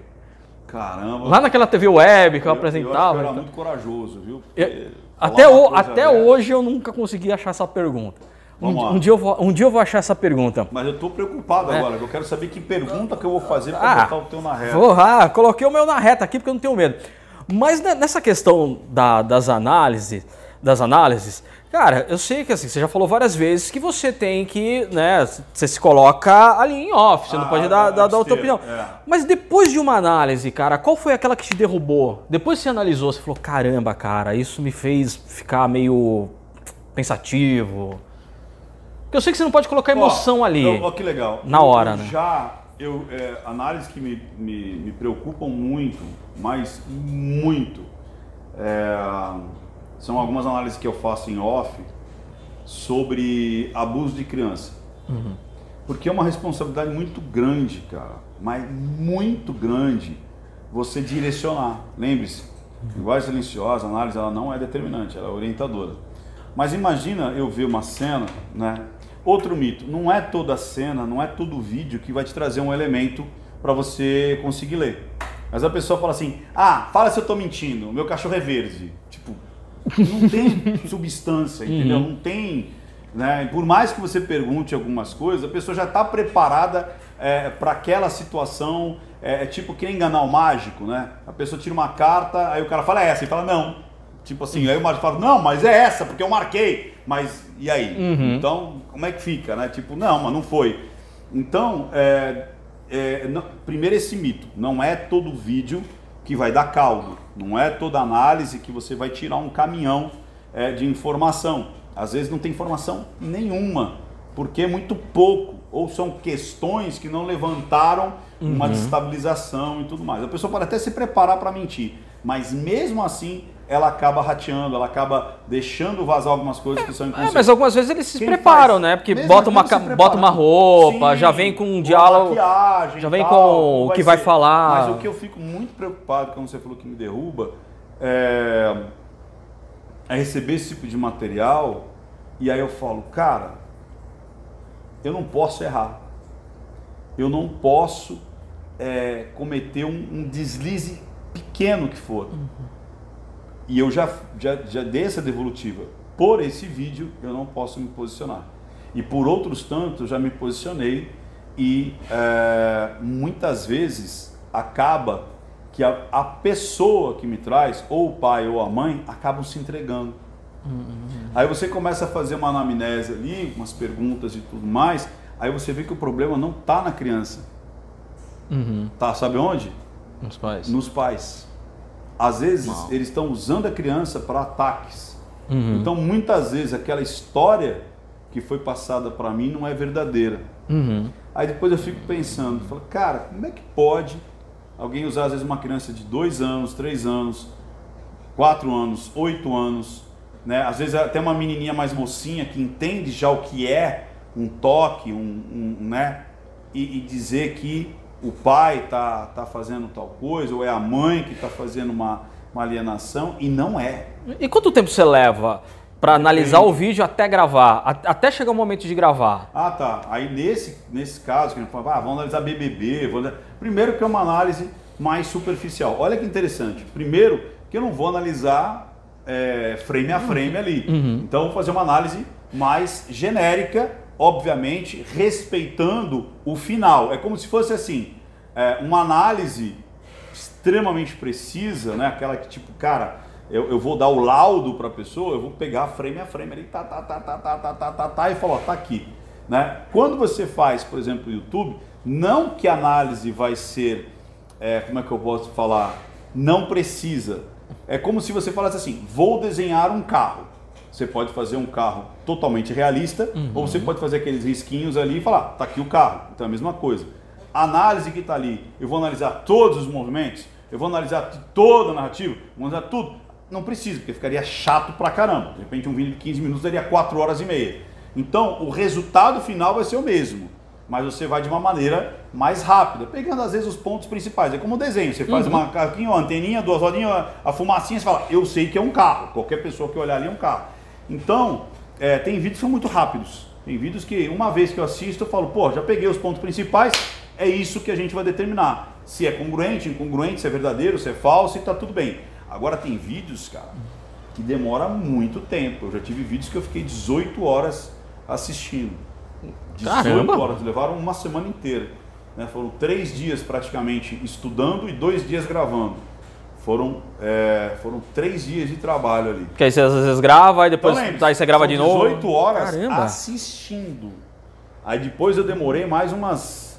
Caramba. Lá naquela TV web que eu, Eu- apresentava. Eu, eu era então. muito corajoso, viu? Eu- até o- até hoje eu nunca consegui achar essa pergunta. Um, um dia eu vou, um dia eu vou achar essa pergunta. Mas eu tô preocupado agora, eu quero saber que pergunta que eu vou fazer pra É. Ah, botar o teu na reta. Vou, ah, coloquei o meu na reta aqui porque eu não tenho medo. Mas ne- nessa questão da- das análises, das análises, cara, eu sei que assim, você já falou várias vezes que você tem que, né, você se coloca ali em off, você não Ah, pode dar, dar, dar a tua abster, opinião. é. Mas depois de uma análise, cara, qual foi aquela que te derrubou? Depois que você analisou, você falou, caramba, cara, isso me fez ficar meio pensativo. Porque eu sei que você não pode colocar emoção Ó, ali. eu- ó, que legal. Na Eu- hora, eu né? Já, eu, é, análises que me, me, me preocupam muito, mas muito, é, são algumas análises que eu faço em off sobre abuso de criança. Uhum. Porque é uma responsabilidade muito grande, cara, mas muito grande você direcionar. Lembre-se, linguagem silenciosa, análise ela não é determinante, ela é orientadora. Mas imagina eu ver uma cena, né? Outro mito, não é toda cena, não é todo vídeo que vai te trazer um elemento para você conseguir ler. Mas a pessoa fala assim: "Ah, fala se eu tô mentindo, meu cachorro é verde". Tipo, não tem *laughs* substância, entendeu? Não tem, né? Por mais que você pergunte algumas coisas, a pessoa já está preparada para aquela situação. É, é tipo que nem enganar o mágico, né? A pessoa tira uma carta, aí o cara fala é essa, e fala não. Tipo assim, aí o mágico fala não, mas é essa porque eu marquei. Mas e aí? Então como é que fica, né? Tipo não, mas não foi. Então é, é, não- primeiro esse mito, não é todo vídeo que vai dar caldo, não é toda análise que você vai tirar um caminhão é, de informação. Às vezes não tem informação nenhuma, porque é muito pouco, ou são questões que não levantaram uma destabilização e tudo mais. A pessoa pode até se preparar para mentir, mas mesmo assim ela acaba rateando, ela acaba deixando vazar algumas coisas que são É, inconscientes. mas algumas vezes eles se Quem preparam, faz? né? Porque bota uma, bota uma roupa, Sim, já vem com um diálogo. maquiagem já vem tal, com o que vai ser. falar. Mas o que eu fico muito preocupado, como você falou que me derruba, é, é receber esse tipo de material E aí eu falo, cara, eu não posso errar. Eu não posso é, cometer um, um, deslize pequeno que for. Uhum. E eu já, já, já dei essa devolutiva. Por esse vídeo, eu não posso me posicionar. E por outros tantos, já me posicionei e é, muitas vezes acaba que a, a, pessoa que me traz, ou o pai ou a mãe, acabam se entregando. Uhum. Aí você começa a fazer uma anamnese ali, umas perguntas e tudo mais, aí você vê que o problema não está na criança. Uhum. Tá, sabe onde? Nos pais. Nos pais. Às vezes Uau. eles estão usando a criança para ataques. Uhum. Então muitas vezes aquela história que foi passada para mim não é verdadeira. Uhum. Aí depois eu fico pensando, falo, cara, como é que pode alguém usar às vezes uma criança de dois anos, três anos, quatro anos, oito anos, né? Às vezes até uma menininha mais mocinha que entende já o que é um toque, um, um né? E, e, dizer que o pai tá, tá fazendo tal coisa ou é a mãe que está fazendo uma, uma alienação e não é. E quanto tempo você leva para analisar o vídeo até gravar, até chegar o momento de gravar. Ah, tá. Aí nesse, nesse caso, que a gente fala, ah, vamos analisar BBB. Vou... Primeiro que é uma análise mais superficial. Olha que interessante. Primeiro que eu não vou analisar é, frame a frame uhum. ali. Uhum. Então vou fazer uma análise mais genérica, obviamente respeitando o final. É como se fosse assim, é, uma análise extremamente precisa, né? Aquela que tipo, cara eu, eu vou dar o laudo para a pessoa, eu vou pegar frame a frame ali, tá, tá, tá, tá, tá, tá, tá, tá, tá, e falar, tá aqui. Né? Quando você faz, por exemplo, YouTube, não que a análise vai ser, é, como é que eu posso falar, não precisa. É como se você falasse assim, vou desenhar um carro. Você pode fazer um carro totalmente realista, uhum. ou você pode fazer aqueles risquinhos ali e falar, tá aqui o carro. Então é a mesma coisa. A análise que está ali, eu vou analisar todos os movimentos, eu vou analisar toda a narrativa, vou analisar tudo. Não precisa, porque ficaria chato pra caramba. De repente um vídeo de 15 minutos daria 4 horas e meia. Então o resultado final vai ser o mesmo, mas você vai de uma maneira mais rápida, pegando às vezes os pontos principais. É como o desenho, você faz uhum. uma carrinho, uma anteninha, duas rodinhas, a fumacinha, você fala, eu sei que é um carro. Qualquer pessoa que olhar ali é um carro. Então, é, tem vídeos que são muito rápidos. Tem vídeos que uma vez que eu assisto eu falo, pô, já peguei os pontos principais, é isso que a gente vai determinar. Se é congruente, incongruente, se é verdadeiro, se é falso e tá tudo bem. Agora tem vídeos, cara, que demora muito tempo. Eu já tive vídeos que eu fiquei 18 horas assistindo. 18 Caramba. horas, levaram uma semana inteira. Né? Foram três dias praticamente estudando e dois dias gravando. Foram, é, foram três dias de trabalho ali. Porque aí você às vezes grava e depois então, aí você grava de novo. 18 horas Caramba. assistindo. Aí depois eu demorei mais umas,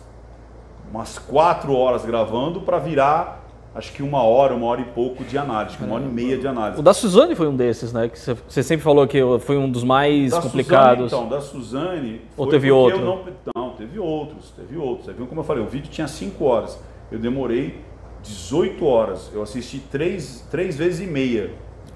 umas quatro horas gravando para virar acho que uma hora, uma hora e pouco de análise, uma hora e meia de análise. O da Suzane foi um desses, né? Que você sempre falou que foi um dos mais da complicados. Suzane, então, da Suzane. Ou teve outro? Não, não, teve outros, teve outros. Você viu como eu falei, o vídeo tinha 5 horas. Eu demorei 18 horas. Eu assisti três, três vezes e meia.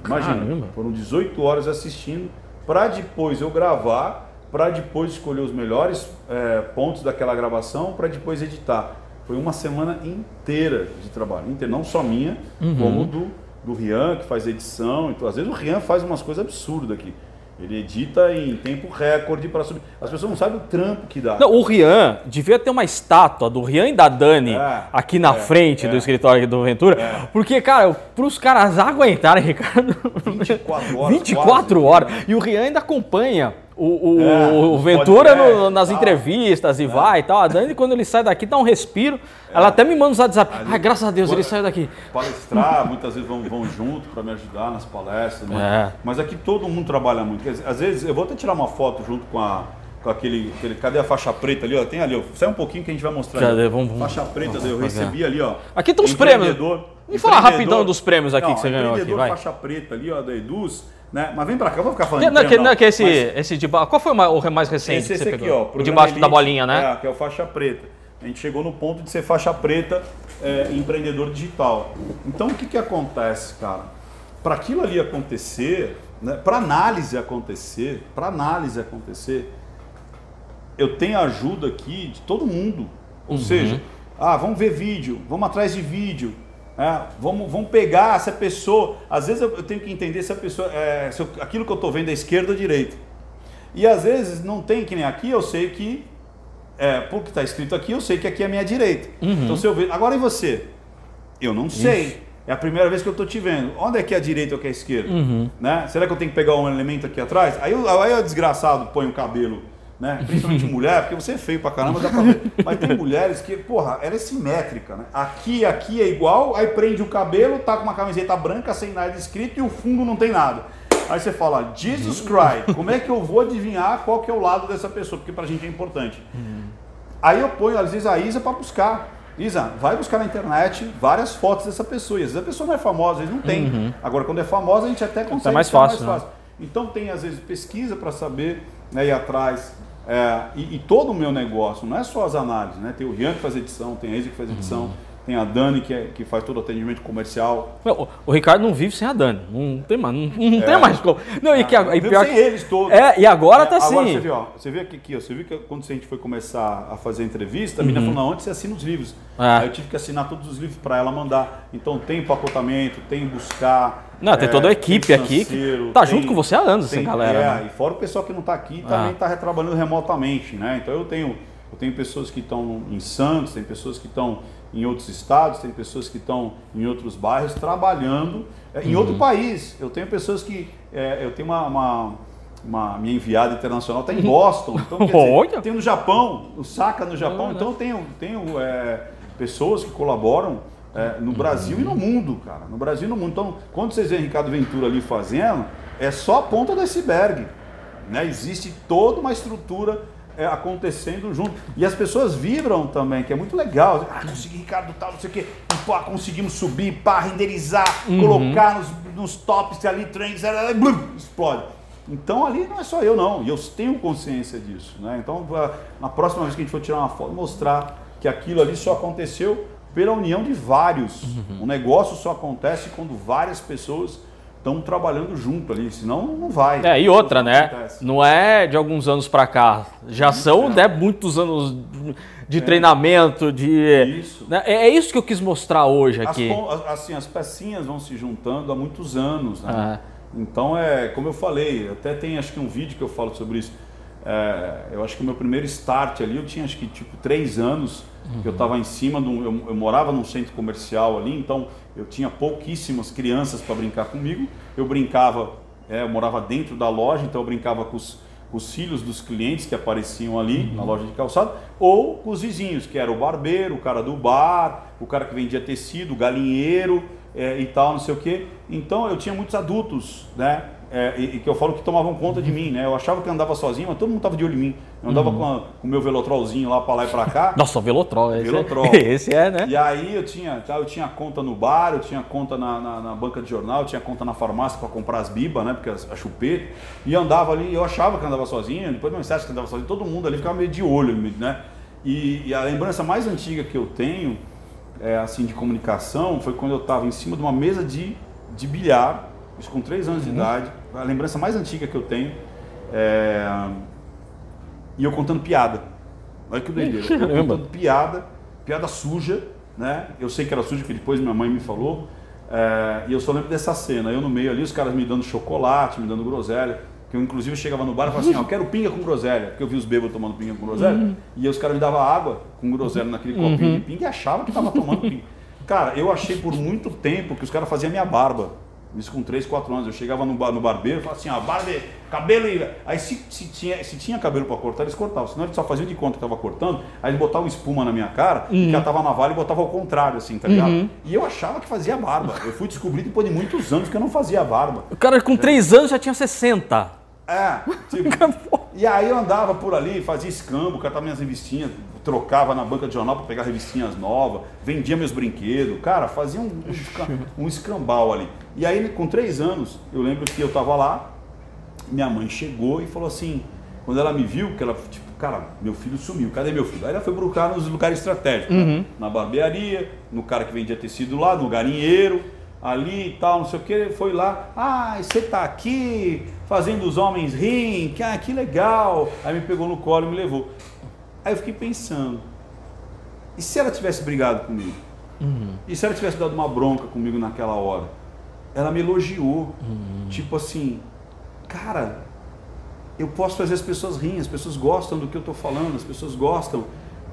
Imagina, Caramba. foram 18 horas assistindo para depois eu gravar, para depois escolher os melhores é, pontos daquela gravação, para depois editar. Foi uma semana inteira de trabalho, inteira, não só minha, uhum. como do, do Rian, que faz edição. Então, às vezes o Rian faz umas coisas absurdas aqui. Ele edita em tempo recorde para subir. As pessoas não sabem o trampo que dá. Não, o Rian devia ter uma estátua do Rian e da Dani é, aqui na é, frente é, do escritório do Ventura. É. Porque, cara, para os caras aguentarem, *laughs* Ricardo. 24 horas. 24 quase, horas. E o Rian ainda acompanha o, o, é, o Ventura no, nas tal. entrevistas e é. vai e tal. A Dani, quando ele sai daqui, dá um respiro. É. Ela até me manda uns WhatsApp. Ai, graças a Deus, ele saiu daqui. Palestrar, *laughs* muitas vezes vão, vão junto para me ajudar nas palestras. Né? Mas aqui todo mundo trabalha muito. Às vezes, eu vou até tirar uma foto junto com a. Com aquele, aquele, cadê a faixa preta ali? Ó? Tem ali, ó. sai um pouquinho que a gente vai mostrar. Cadê? Vamos, vamos, faixa preta, vamos, eu recebi ali, ó. Aqui estão os prêmios. Vamos falar rapidão dos prêmios aqui não, que você ganhou aqui, vai. faixa preta ali, ó, da Eduz né? Mas vem pra cá, eu vou ficar falando não, de prêmio, não, que esse, mas... esse de Qual foi o mais recente esse, esse que você aqui, pegou? Ó, o de baixo da bolinha, né? É, que é o faixa preta. A gente chegou no ponto de ser faixa preta é, empreendedor digital. Então o que, que acontece, cara? Para aquilo ali acontecer, né, para análise acontecer, para análise acontecer, eu tenho ajuda aqui de todo mundo. Ou uhum. seja, ah, vamos ver vídeo, vamos atrás de vídeo, é, vamos, vamos pegar essa pessoa. Às vezes eu, tenho que entender se a pessoa. É, se eu, aquilo que eu estou vendo é esquerda ou direita. E às vezes não tem que nem aqui, eu sei que, é, porque está escrito aqui, eu sei que aqui é a minha direita. Uhum. Então se eu ver. Agora e você? Eu não sei. É a primeira vez que eu estou te vendo. Onde é que é a direita ou que é a esquerda? Uhum. Né? Será que eu tenho que pegar um elemento aqui atrás? Aí, aí o desgraçado põe o cabelo, né? Principalmente mulher, porque você é feio pra caramba, dá pra ver. *laughs* Mas tem mulheres que, porra, ela é simétrica, né? Aqui, aqui é igual, aí prende o cabelo, tá com uma camiseta branca sem nada escrito e o fundo não tem nada. Aí você fala, Jesus Christ, como é que eu vou adivinhar qual que é o lado dessa pessoa? Porque pra gente é importante. Aí eu ponho, às vezes, a Isa para buscar. Isa, vai buscar na internet várias fotos dessa pessoa. E às vezes a pessoa não é famosa, às vezes não tem. Agora, quando é famosa, a gente até consegue. Uhum. mais ficar fácil, né? Então tem, às vezes, pesquisa para saber, né, ir atrás. É, e, e todo o meu negócio, não é só as análises, né? Tem o Rian que faz edição, tem a Isa que faz edição, Uhum. Tem a Dani que, é- que faz todo o atendimento comercial. O- Ricardo não vive sem a Dani. Não tem mais. Não, não É. tem mais como. Não, e, que, Ah, e pior sem que. eles todos. É, e agora tá assim. Agora você viu, ó, você viu aqui, aqui, ó, você viu que quando a gente foi começar a fazer a entrevista, a menina falou, não, onde você assina os livros? Uhum. É. Aí eu tive que assinar todos os livros para ela mandar. Então tem empacotamento, tem buscar. Não, tem é, toda a equipe tem aqui que tá tem- junto com você há anos, essa tem- galera, É, né? e fora o pessoal que não está aqui Ah. também está trabalhando remotamente, né? Então eu tenho, eu tenho pessoas que estão em Santos, tem pessoas que estão em outros estados, tem pessoas que estão em outros bairros trabalhando é, em Uhum. outro país. Eu tenho pessoas que é, eu tenho uma, uma, uma- minha enviada internacional está em Boston, então quer dizer, *laughs* tem no Japão, o Saca no Japão, então eu tenho, tenho é, pessoas que colaboram no Brasil e no mundo, cara. No Brasil e no mundo. Então, quando vocês veem Ricardo Ventura ali fazendo, é só a ponta do iceberg. Né? Existe toda uma estrutura acontecendo junto. E as pessoas vibram também, que é muito legal. Ah, consegui, Ricardo, tal, não sei o quê. E, pá, conseguimos subir, pá, renderizar, colocar nos, nos tops ali, trends, blum, explode. Então ali não é só eu não, e eu tenho consciência disso. Né? Então, na próxima vez que a gente for tirar uma foto, mostrar que aquilo ali só aconteceu pela união de vários. O negócio só acontece quando várias pessoas estão trabalhando junto ali, senão não vai. É, e outra, né? acontece. Não é de alguns anos pra cá. Já são né, muitos anos de treinamento, de. Isso. né? É é isso que eu quis mostrar hoje aqui. as- assim, as pecinhas vão se juntando há muitos anos, né? Ah. Então é, como eu falei, até tem acho que um vídeo que eu falo sobre isso. É, eu acho que o meu primeiro start ali, eu tinha acho que tipo três anos, que eu estava em cima de um, eu, eu morava num centro comercial ali, então eu tinha pouquíssimas crianças para brincar comigo. Eu brincava, é, eu morava dentro da loja, então eu brincava com os, com os filhos dos clientes que apareciam ali na loja de calçado, ou com os vizinhos, que era o barbeiro, o cara do bar, o cara que vendia tecido, o galinheiro é, e tal, não sei o quê. Então eu tinha muitos adultos, né? É, e, e que eu falo que tomavam conta de mim, né? Eu achava que andava sozinho, mas todo mundo tava de olho em mim. Eu andava com, a- com o meu velotrolzinho lá para lá e para cá. *laughs* Nossa, o Velotrol. Esse, Velotrol. É, *laughs* esse é, né? E aí eu tinha, tá, eu tinha conta no bar, eu tinha conta na, na- na banca de jornal, eu tinha conta na farmácia para comprar as bibas, né? Porque as, a chupeta. E andava ali, eu achava que andava sozinho, depois não acha que andava sozinho, todo mundo ali ficava meio de olho, né? E, e a lembrança mais antiga que eu tenho, é, assim, de comunicação, foi quando eu estava em cima de uma mesa de, de bilhar, isso com 3 anos de idade. A lembrança mais antiga que eu tenho é, e eu contando piada. Olha que doideira. *laughs* Eu contando piada, piada suja, né? Eu sei que era suja, porque depois minha mãe me falou. É, e eu só lembro dessa cena. Eu no meio ali, os caras me dando chocolate, me dando groselha. Que eu, inclusive, chegava no bar e falava assim: ó, eu quero pinga com groselha. Porque eu vi os bêbados tomando pinga com groselha. E aí os caras me davam água com groselha naquele copinho de pinga e achava que tava tomando pinga. Cara, eu achei por muito tempo que os caras faziam minha barba. Isso com 3, 4 anos. Eu chegava no, bar, no barbeiro e falava assim, ó, barbe, cabelo e... Aí se, se, tinha, se tinha cabelo para cortar, eles cortavam. Senão eles só faziam de conta que tava cortando. Aí eles botavam espuma na minha cara, Uhum. que ela tava na vala e botava ao contrário, assim, tá ligado? E eu achava que fazia barba. Eu fui descobrir depois de muitos anos que eu não fazia barba. O cara com 3 anos já tinha 60. É, tipo, *laughs* e aí eu andava por ali, fazia escambo, catava minhas revistinhas, trocava na banca de jornal para pegar revistinhas novas, vendia meus brinquedos, cara, fazia um, um, um escambau ali. E aí, com três anos, eu lembro que eu tava lá, minha mãe chegou e falou assim, quando ela me viu, que ela, tipo, cara, meu filho sumiu, cadê meu filho? Aí ela foi procurar nos lugares estratégicos, né? na barbearia, no cara que vendia tecido lá, no garinheiro, ali e tal, não sei o que, foi lá, ah, você tá aqui fazendo os homens rirem, que, ah, que legal. Aí me pegou no colo e me levou. Aí eu fiquei pensando, e se ela tivesse brigado comigo? E se ela tivesse dado uma bronca comigo naquela hora? Ela me elogiou, tipo assim, cara, eu posso fazer as pessoas rirem, as pessoas gostam do que eu estou falando, as pessoas gostam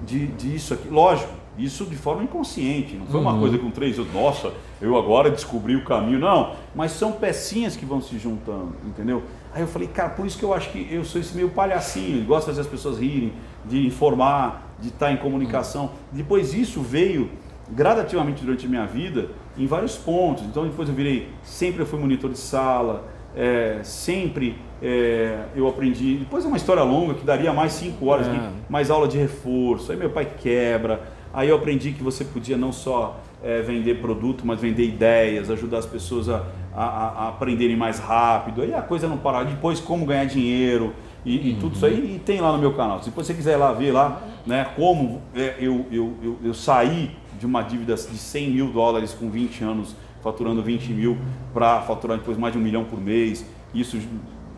de, disso aqui. Lógico, isso de forma inconsciente, não foi uma Uhum. coisa com três, eu, nossa, eu agora descobri o caminho, não. Mas são pecinhas que vão se juntando, entendeu? Aí eu falei, cara, por isso que eu acho que eu sou esse meio palhacinho, gosto de fazer as pessoas rirem, de informar, de estar em comunicação. Depois isso veio gradativamente durante a minha vida em vários pontos. Então depois eu virei, sempre eu fui monitor de sala, é, sempre é, eu aprendi. Depois é uma história longa que daria mais cinco horas, É. mais aula de reforço. Aí meu pai quebra. Aí eu aprendi que você podia não só é, vender produto, mas vender ideias, ajudar as pessoas a, a- a- aprenderem mais rápido. Aí a coisa não para. Depois como ganhar dinheiro e, e tudo isso aí e tem lá no meu canal. Se você quiser ir lá ver lá, né, como é, eu, eu, eu, eu saí de uma dívida de 100 mil dólares com 20 anos, faturando 20 mil, para faturar depois mais de um milhão por mês. Isso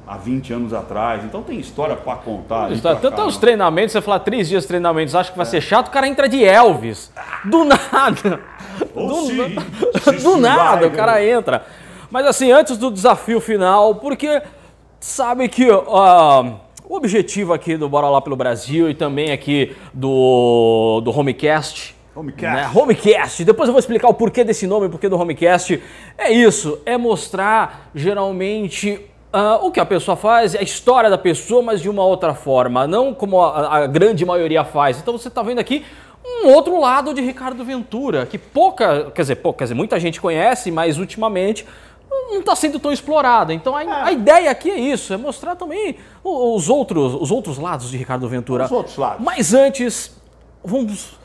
há 20 anos atrás. Então tem história para contar. pra Tanto caramba. os treinamentos, você falar três dias de treinamentos, acha que vai É. ser chato, o cara entra de Elvis. Do *laughs* nada. Ou Do, se- na- se *laughs* do nada, o cara né? entra. Mas assim, antes do desafio final, porque sabe que ó, o objetivo aqui do Bora Lá pelo Brasil e também aqui do, do Homecast. Homecast. né? Homecast. Depois eu vou explicar o porquê desse nome, o porquê do Homecast. É isso, é mostrar geralmente ah, o que a pessoa faz, a história da pessoa, mas de uma outra forma, não como a, a grande maioria faz. Então você está vendo aqui um outro lado de Ricardo Ventura, que pouca, quer dizer, pouca, quer dizer, muita gente conhece, mas ultimamente não está sendo tão explorada. Então a, a ideia aqui é isso, é mostrar também os outros, os outros lados de Ricardo Ventura. Os outros lados. Mas antes, vamos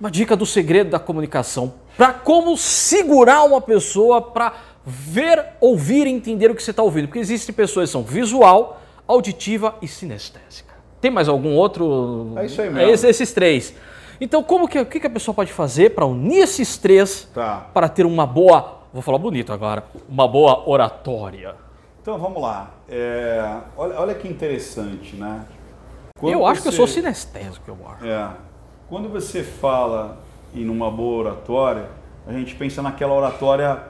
uma dica do segredo da comunicação para como segurar uma pessoa para ver, ouvir e entender o que você está ouvindo. Porque existem pessoas que são visual, auditiva e sinestésica. Tem mais algum outro? É isso aí mesmo. esse- esses três. Então, como que, o que que a pessoa pode fazer para unir esses três Tá. para ter uma boa, vou falar bonito agora, uma boa oratória? Então vamos lá. É, olha, olha que interessante, né? Quando eu acho que eu você- sou sinestésico, eu acho. É. Quando você fala em uma boa oratória, a gente pensa naquela oratória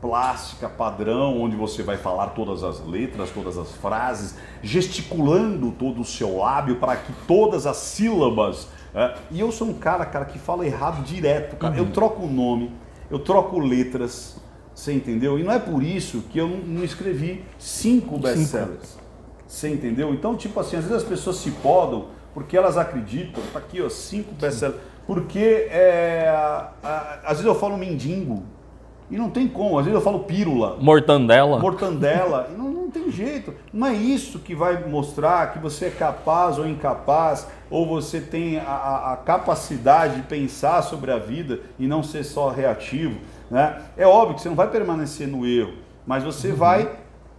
plástica, padrão, onde você vai falar todas as letras, todas as frases, gesticulando todo o seu lábio para que todas as sílabas. é, E eu sou um cara, cara, que fala errado direto, cara. Eu troco o nome, eu troco letras, você entendeu? E não é por isso que eu não, não escrevi cinco best-sellers. Você entendeu? Então, tipo assim, às vezes as pessoas se podam porque elas acreditam, tá aqui, ó, cinco best-sellers. Porque é, a- a- às vezes eu falo mendigo e não tem como, às vezes eu falo pílula, Mortandela. mortandela, e não, não tem jeito. Não é isso que vai mostrar que você é capaz ou incapaz, ou você tem a, a- capacidade de pensar sobre a vida e não ser só reativo. Né? É óbvio que você não vai permanecer no erro, mas você vai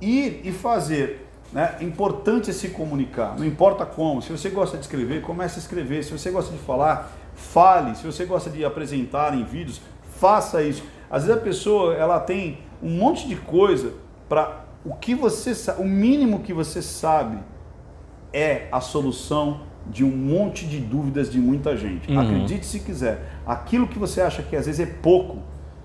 ir e fazer. Né? É importante se comunicar, não importa como. Se você gosta de escrever, comece a escrever. Se você gosta de falar, fale. Se você gosta de apresentar em vídeos, faça isso. Às vezes a pessoa ela tem um monte de coisa para o que você sa- o mínimo que você sabe é a solução de um monte de dúvidas de muita gente. Uhum. Acredite se quiser. Aquilo que você acha que às vezes é pouco,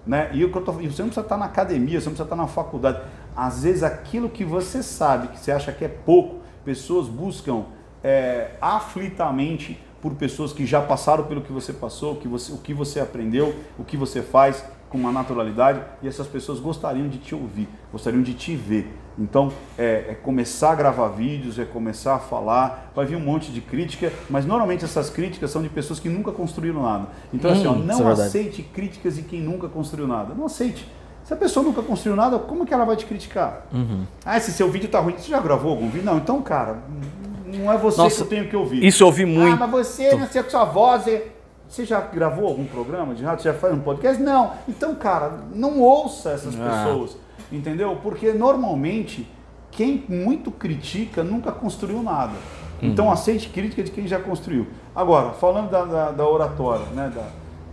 né? E o que eu e você não precisa estar na academia, você não precisa estar na faculdade. Às vezes aquilo que você sabe, que você acha que é pouco, pessoas buscam é, aflitamente por pessoas que já passaram pelo que você passou, que você, o que você aprendeu, o que você faz com uma naturalidade, e essas pessoas gostariam de te ouvir, gostariam de te ver. Então, é, é começar a gravar vídeos, é começar a falar, vai vir um monte de crítica, mas normalmente essas críticas são de pessoas que nunca construíram nada. Então, assim, ó, Hum, é não verdade. aceite críticas de quem nunca construiu nada. Não aceite. Se a pessoa nunca construiu nada, como que ela vai te criticar? Uhum. Ah, esse seu vídeo tá ruim. Você já gravou algum vídeo? Não, então, cara, não é você Nossa, que eu tenho que ouvir. Isso eu ouvi Ah, muito. mas você, não sei com sua voz. é- Você já gravou algum programa de rádio? Você já faz um podcast? Não. Então, cara, não ouça essas Ah. pessoas. Entendeu? Porque normalmente quem muito critica nunca construiu nada. Uhum. Então aceite crítica de quem já construiu. Agora, falando da, da- da oratória, né? Da,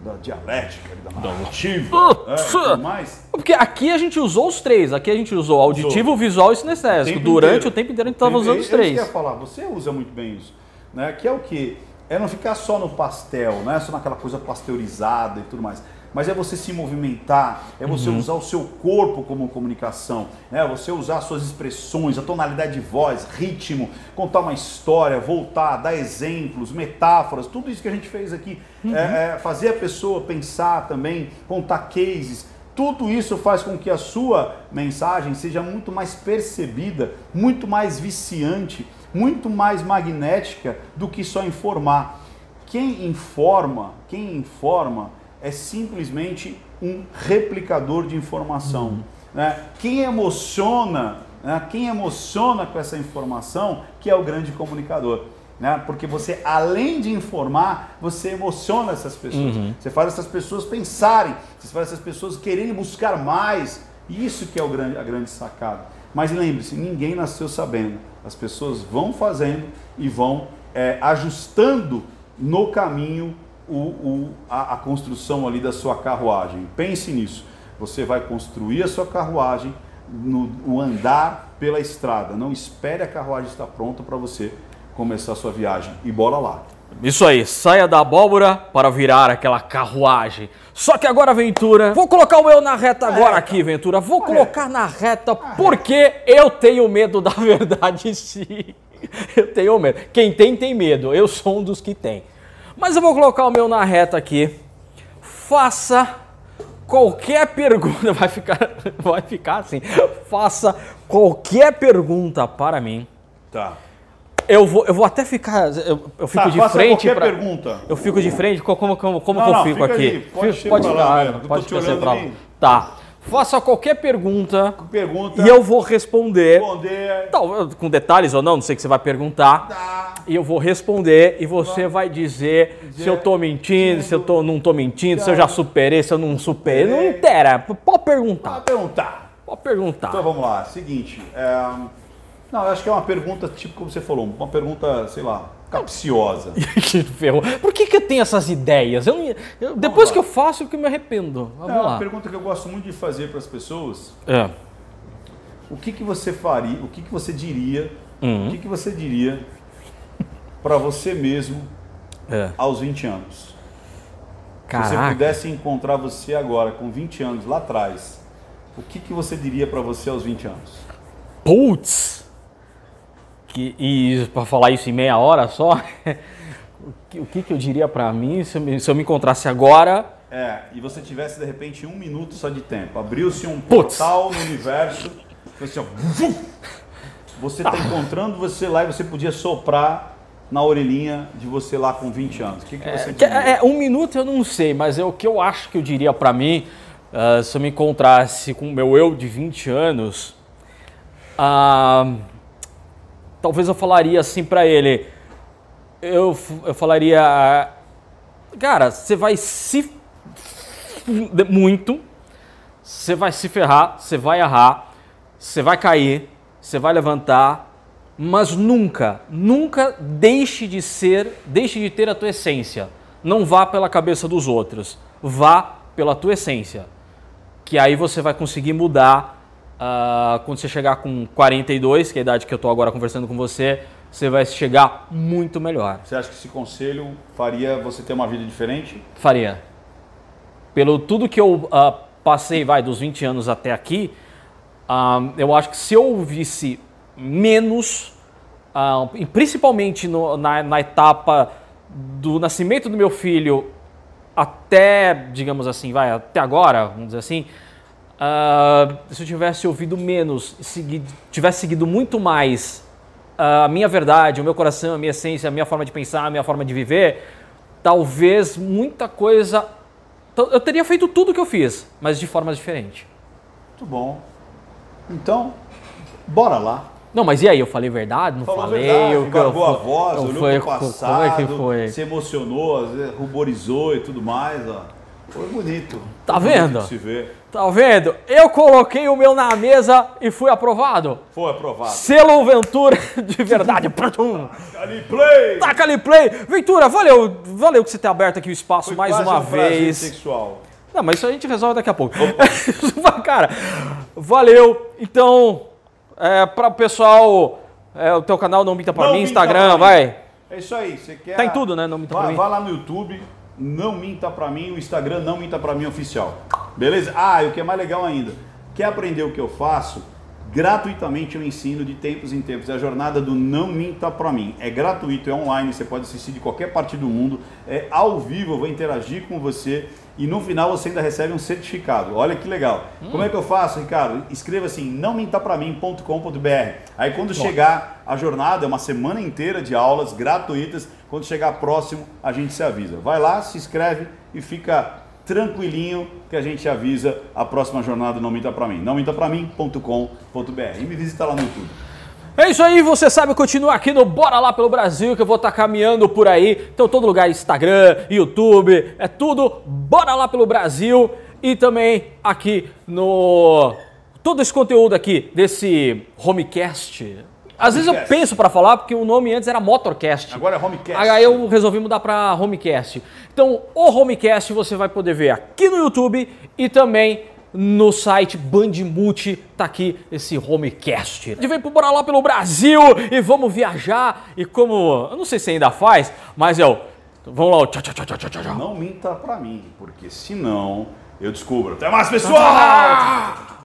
da dialética, da narrativa Putz! é, e tudo mais. Porque aqui a gente usou os três. Aqui a gente usou auditivo, visual e sinestésico. Durante inteiro. o tempo inteiro a gente estava usando os. É três. que eu ia falar, você usa muito bem isso. Né? Que é o quê? É não ficar só no pastel, né? Só naquela coisa pasteurizada e tudo mais. Mas é você se movimentar, é você Uhum. usar o seu corpo como comunicação, é você usar suas expressões, a tonalidade de voz, ritmo, contar uma história, voltar, dar exemplos, metáforas, tudo isso que a gente fez aqui, Uhum. é, é, fazer a pessoa pensar também, contar cases, tudo isso faz com que a sua mensagem seja muito mais percebida, muito mais viciante, muito mais magnética do que só informar. Quem informa, quem informa é simplesmente um replicador de informação. né? Quem emociona, né? quem emociona com essa informação, que é o grande comunicador. Né? Porque você, além de informar, você emociona essas pessoas. Você faz essas pessoas pensarem, você faz essas pessoas quererem buscar mais. Isso que é o grande, a grande sacada. Mas lembre-se, ninguém nasceu sabendo. As pessoas vão fazendo e vão é, ajustando no caminho o, o- a, a construção ali da sua carruagem. Pense nisso. Você vai construir a sua carruagem no, no andar pela estrada. Não espere a carruagem estar pronta para você começar a sua viagem. E bora lá. Isso aí, saia da abóbora para virar aquela carruagem. Só que agora, Ventura, vou colocar o eu na reta agora reta. aqui, Ventura. Vou colocar na reta porque eu tenho medo da *laughs* verdade, sim. Eu tenho medo. Quem tem, tem medo. Eu sou um dos que tem. Mas eu vou colocar o meu na reta aqui. Faça qualquer pergunta. *laughs* Vai ficar, vai ficar assim. Faça qualquer pergunta para mim. Tá. Eu vou, eu vou até ficar. Eu, eu fico Tá, de faça frente. qualquer pra- pergunta. Eu fico de frente. co- Como, como, como Não, que eu não, fico aqui? ali, pode Fico- pode lá ficar, tô pode pra lá. Tá. Faça qualquer pergunta Pergunta. e eu vou responder. responder. Tal, com detalhes ou não, não sei o que você vai perguntar. Tá. E eu vou responder e você vai dizer se eu tô mentindo, se eu tô, não tô mentindo, se eu já superei, se eu não superei. Não Superei. intera. Pode perguntar. perguntar. Pode perguntar. Então vamos lá, seguinte. é, Não, eu acho que é uma pergunta, tipo como você falou, uma pergunta, sei lá, capciosa. *laughs* ferrou. Por que, que eu tenho essas ideias? Eu, eu- depois que eu faço, eu que me arrependo. É Vamos uma lá. pergunta que eu gosto muito de fazer para as pessoas. É. O que, que você faria, o que, que você diria, Uhum. o que, que você diria para você mesmo É. aos 20 anos? Se você Caraca. pudesse encontrar você agora com 20 anos lá atrás, o que, que você diria para você aos 20 anos? Putz! Que, e pra falar isso em meia hora só, *laughs* o que, o que que eu diria pra mim se eu, me, se eu me encontrasse agora? É, e você tivesse de repente um minuto só de tempo. Abriu-se um Putz. portal no universo. foi Assim, ó, você está encontrando você lá e você podia soprar na orelhinha de você lá com 20 anos. O que, que você Que- diria? é, um minuto eu não sei, mas é o que eu acho que eu diria pra mim ah, se eu me encontrasse com o meu eu de 20 anos. ah, talvez eu falaria assim pra ele. Eu, eu falaria. Cara, você vai se. muito. Você vai se ferrar, você vai errar, você vai cair, você vai levantar, mas nunca, nunca deixe de ser, deixe de ter a tua essência. Não vá pela cabeça dos outros, vá pela tua essência. Que aí você vai conseguir mudar ah, quando você chegar com 42, que é a idade que eu estou agora conversando com você, você vai chegar muito melhor. Você acha que esse conselho faria você ter uma vida diferente? Faria. Pelo tudo que eu ah, passei, vai, dos 20 anos até aqui, ah, eu acho que se eu ouvisse menos, e principalmente no- na, na etapa do nascimento do meu filho até, digamos assim, vai, até agora, vamos dizer assim, ah, se eu tivesse ouvido menos, segui- tivesse seguido muito mais a minha verdade, o meu coração, a minha essência, a minha forma de pensar, a minha forma de viver, talvez muita coisa. Eu teria feito tudo que eu fiz, mas de formas diferentes. Muito bom. Então, bora lá. Não, mas e aí? Eu falei verdade? Não Falou falei? verdade, eu, eu- a voz, eu- olhou foi- pro passado, Como é se emocionou, às vezes ruborizou e tudo mais. Ó. Foi bonito. Tá Foi bonito vendo? de se ver. Tá vendo? Eu coloquei o meu na mesa e fui aprovado. Foi aprovado. Selo Ventura *laughs* de verdade. Ali, play! Taca ali play. Ventura, valeu, valeu que você ter aberto aqui o espaço Foi mais uma um vez. sexual. Não, mas isso a gente resolve daqui a pouco. *laughs* Cara, valeu. Então, é, para o pessoal, é, o teu canal Não Minta Pra Não Mim, Instagram, Pra Mim. vai. É isso aí. Você quer. Tá em tudo, né? Não Minta Vá, Pra Mim. vá lá no YouTube, não minta pra mim, o Instagram não minta pra mim oficial. Beleza? Ah, e o que é mais legal ainda, quer aprender o que eu faço? Gratuitamente eu ensino de tempos em tempos. É a jornada do Não Minta Pra Mim. É gratuito, é online, você pode assistir de qualquer parte do mundo. É ao vivo, eu vou interagir com você. E no final você ainda recebe um certificado. Olha que legal. Hum. Como é que eu faço, Ricardo? Escreva assim, nãomintapramim.com.br. Aí quando chegar a jornada, é uma semana inteira de aulas gratuitas. Quando chegar próximo, a gente se avisa. Vai lá, se inscreve e fica tranquilinho que a gente avisa a próxima jornada Não Minta Pra Mim. nãomintapramim.com.br. E me visita lá no YouTube. É isso aí, você sabe, continua aqui no Bora Lá pelo Brasil, que eu vou estar tá caminhando por aí. Então, todo lugar, Instagram, YouTube, é tudo Bora Lá pelo Brasil. E também aqui no. Todo esse conteúdo aqui desse Homecast, às vezes eu penso para falar, porque o nome antes era Motorcast. Agora é Homecast. Aí eu resolvi mudar para Homecast. Então, o Homecast você vai poder ver aqui no YouTube e também no site Bandmulti, tá aqui esse Homecast. A gente vem Bora Lá pelo Brasil e vamos viajar. E como, eu não sei se ainda faz, mas eu, vamos lá, tchau, tchau, tchau, tchau, tchau. Não minta pra mim, porque senão eu descubro. Até mais, pessoal!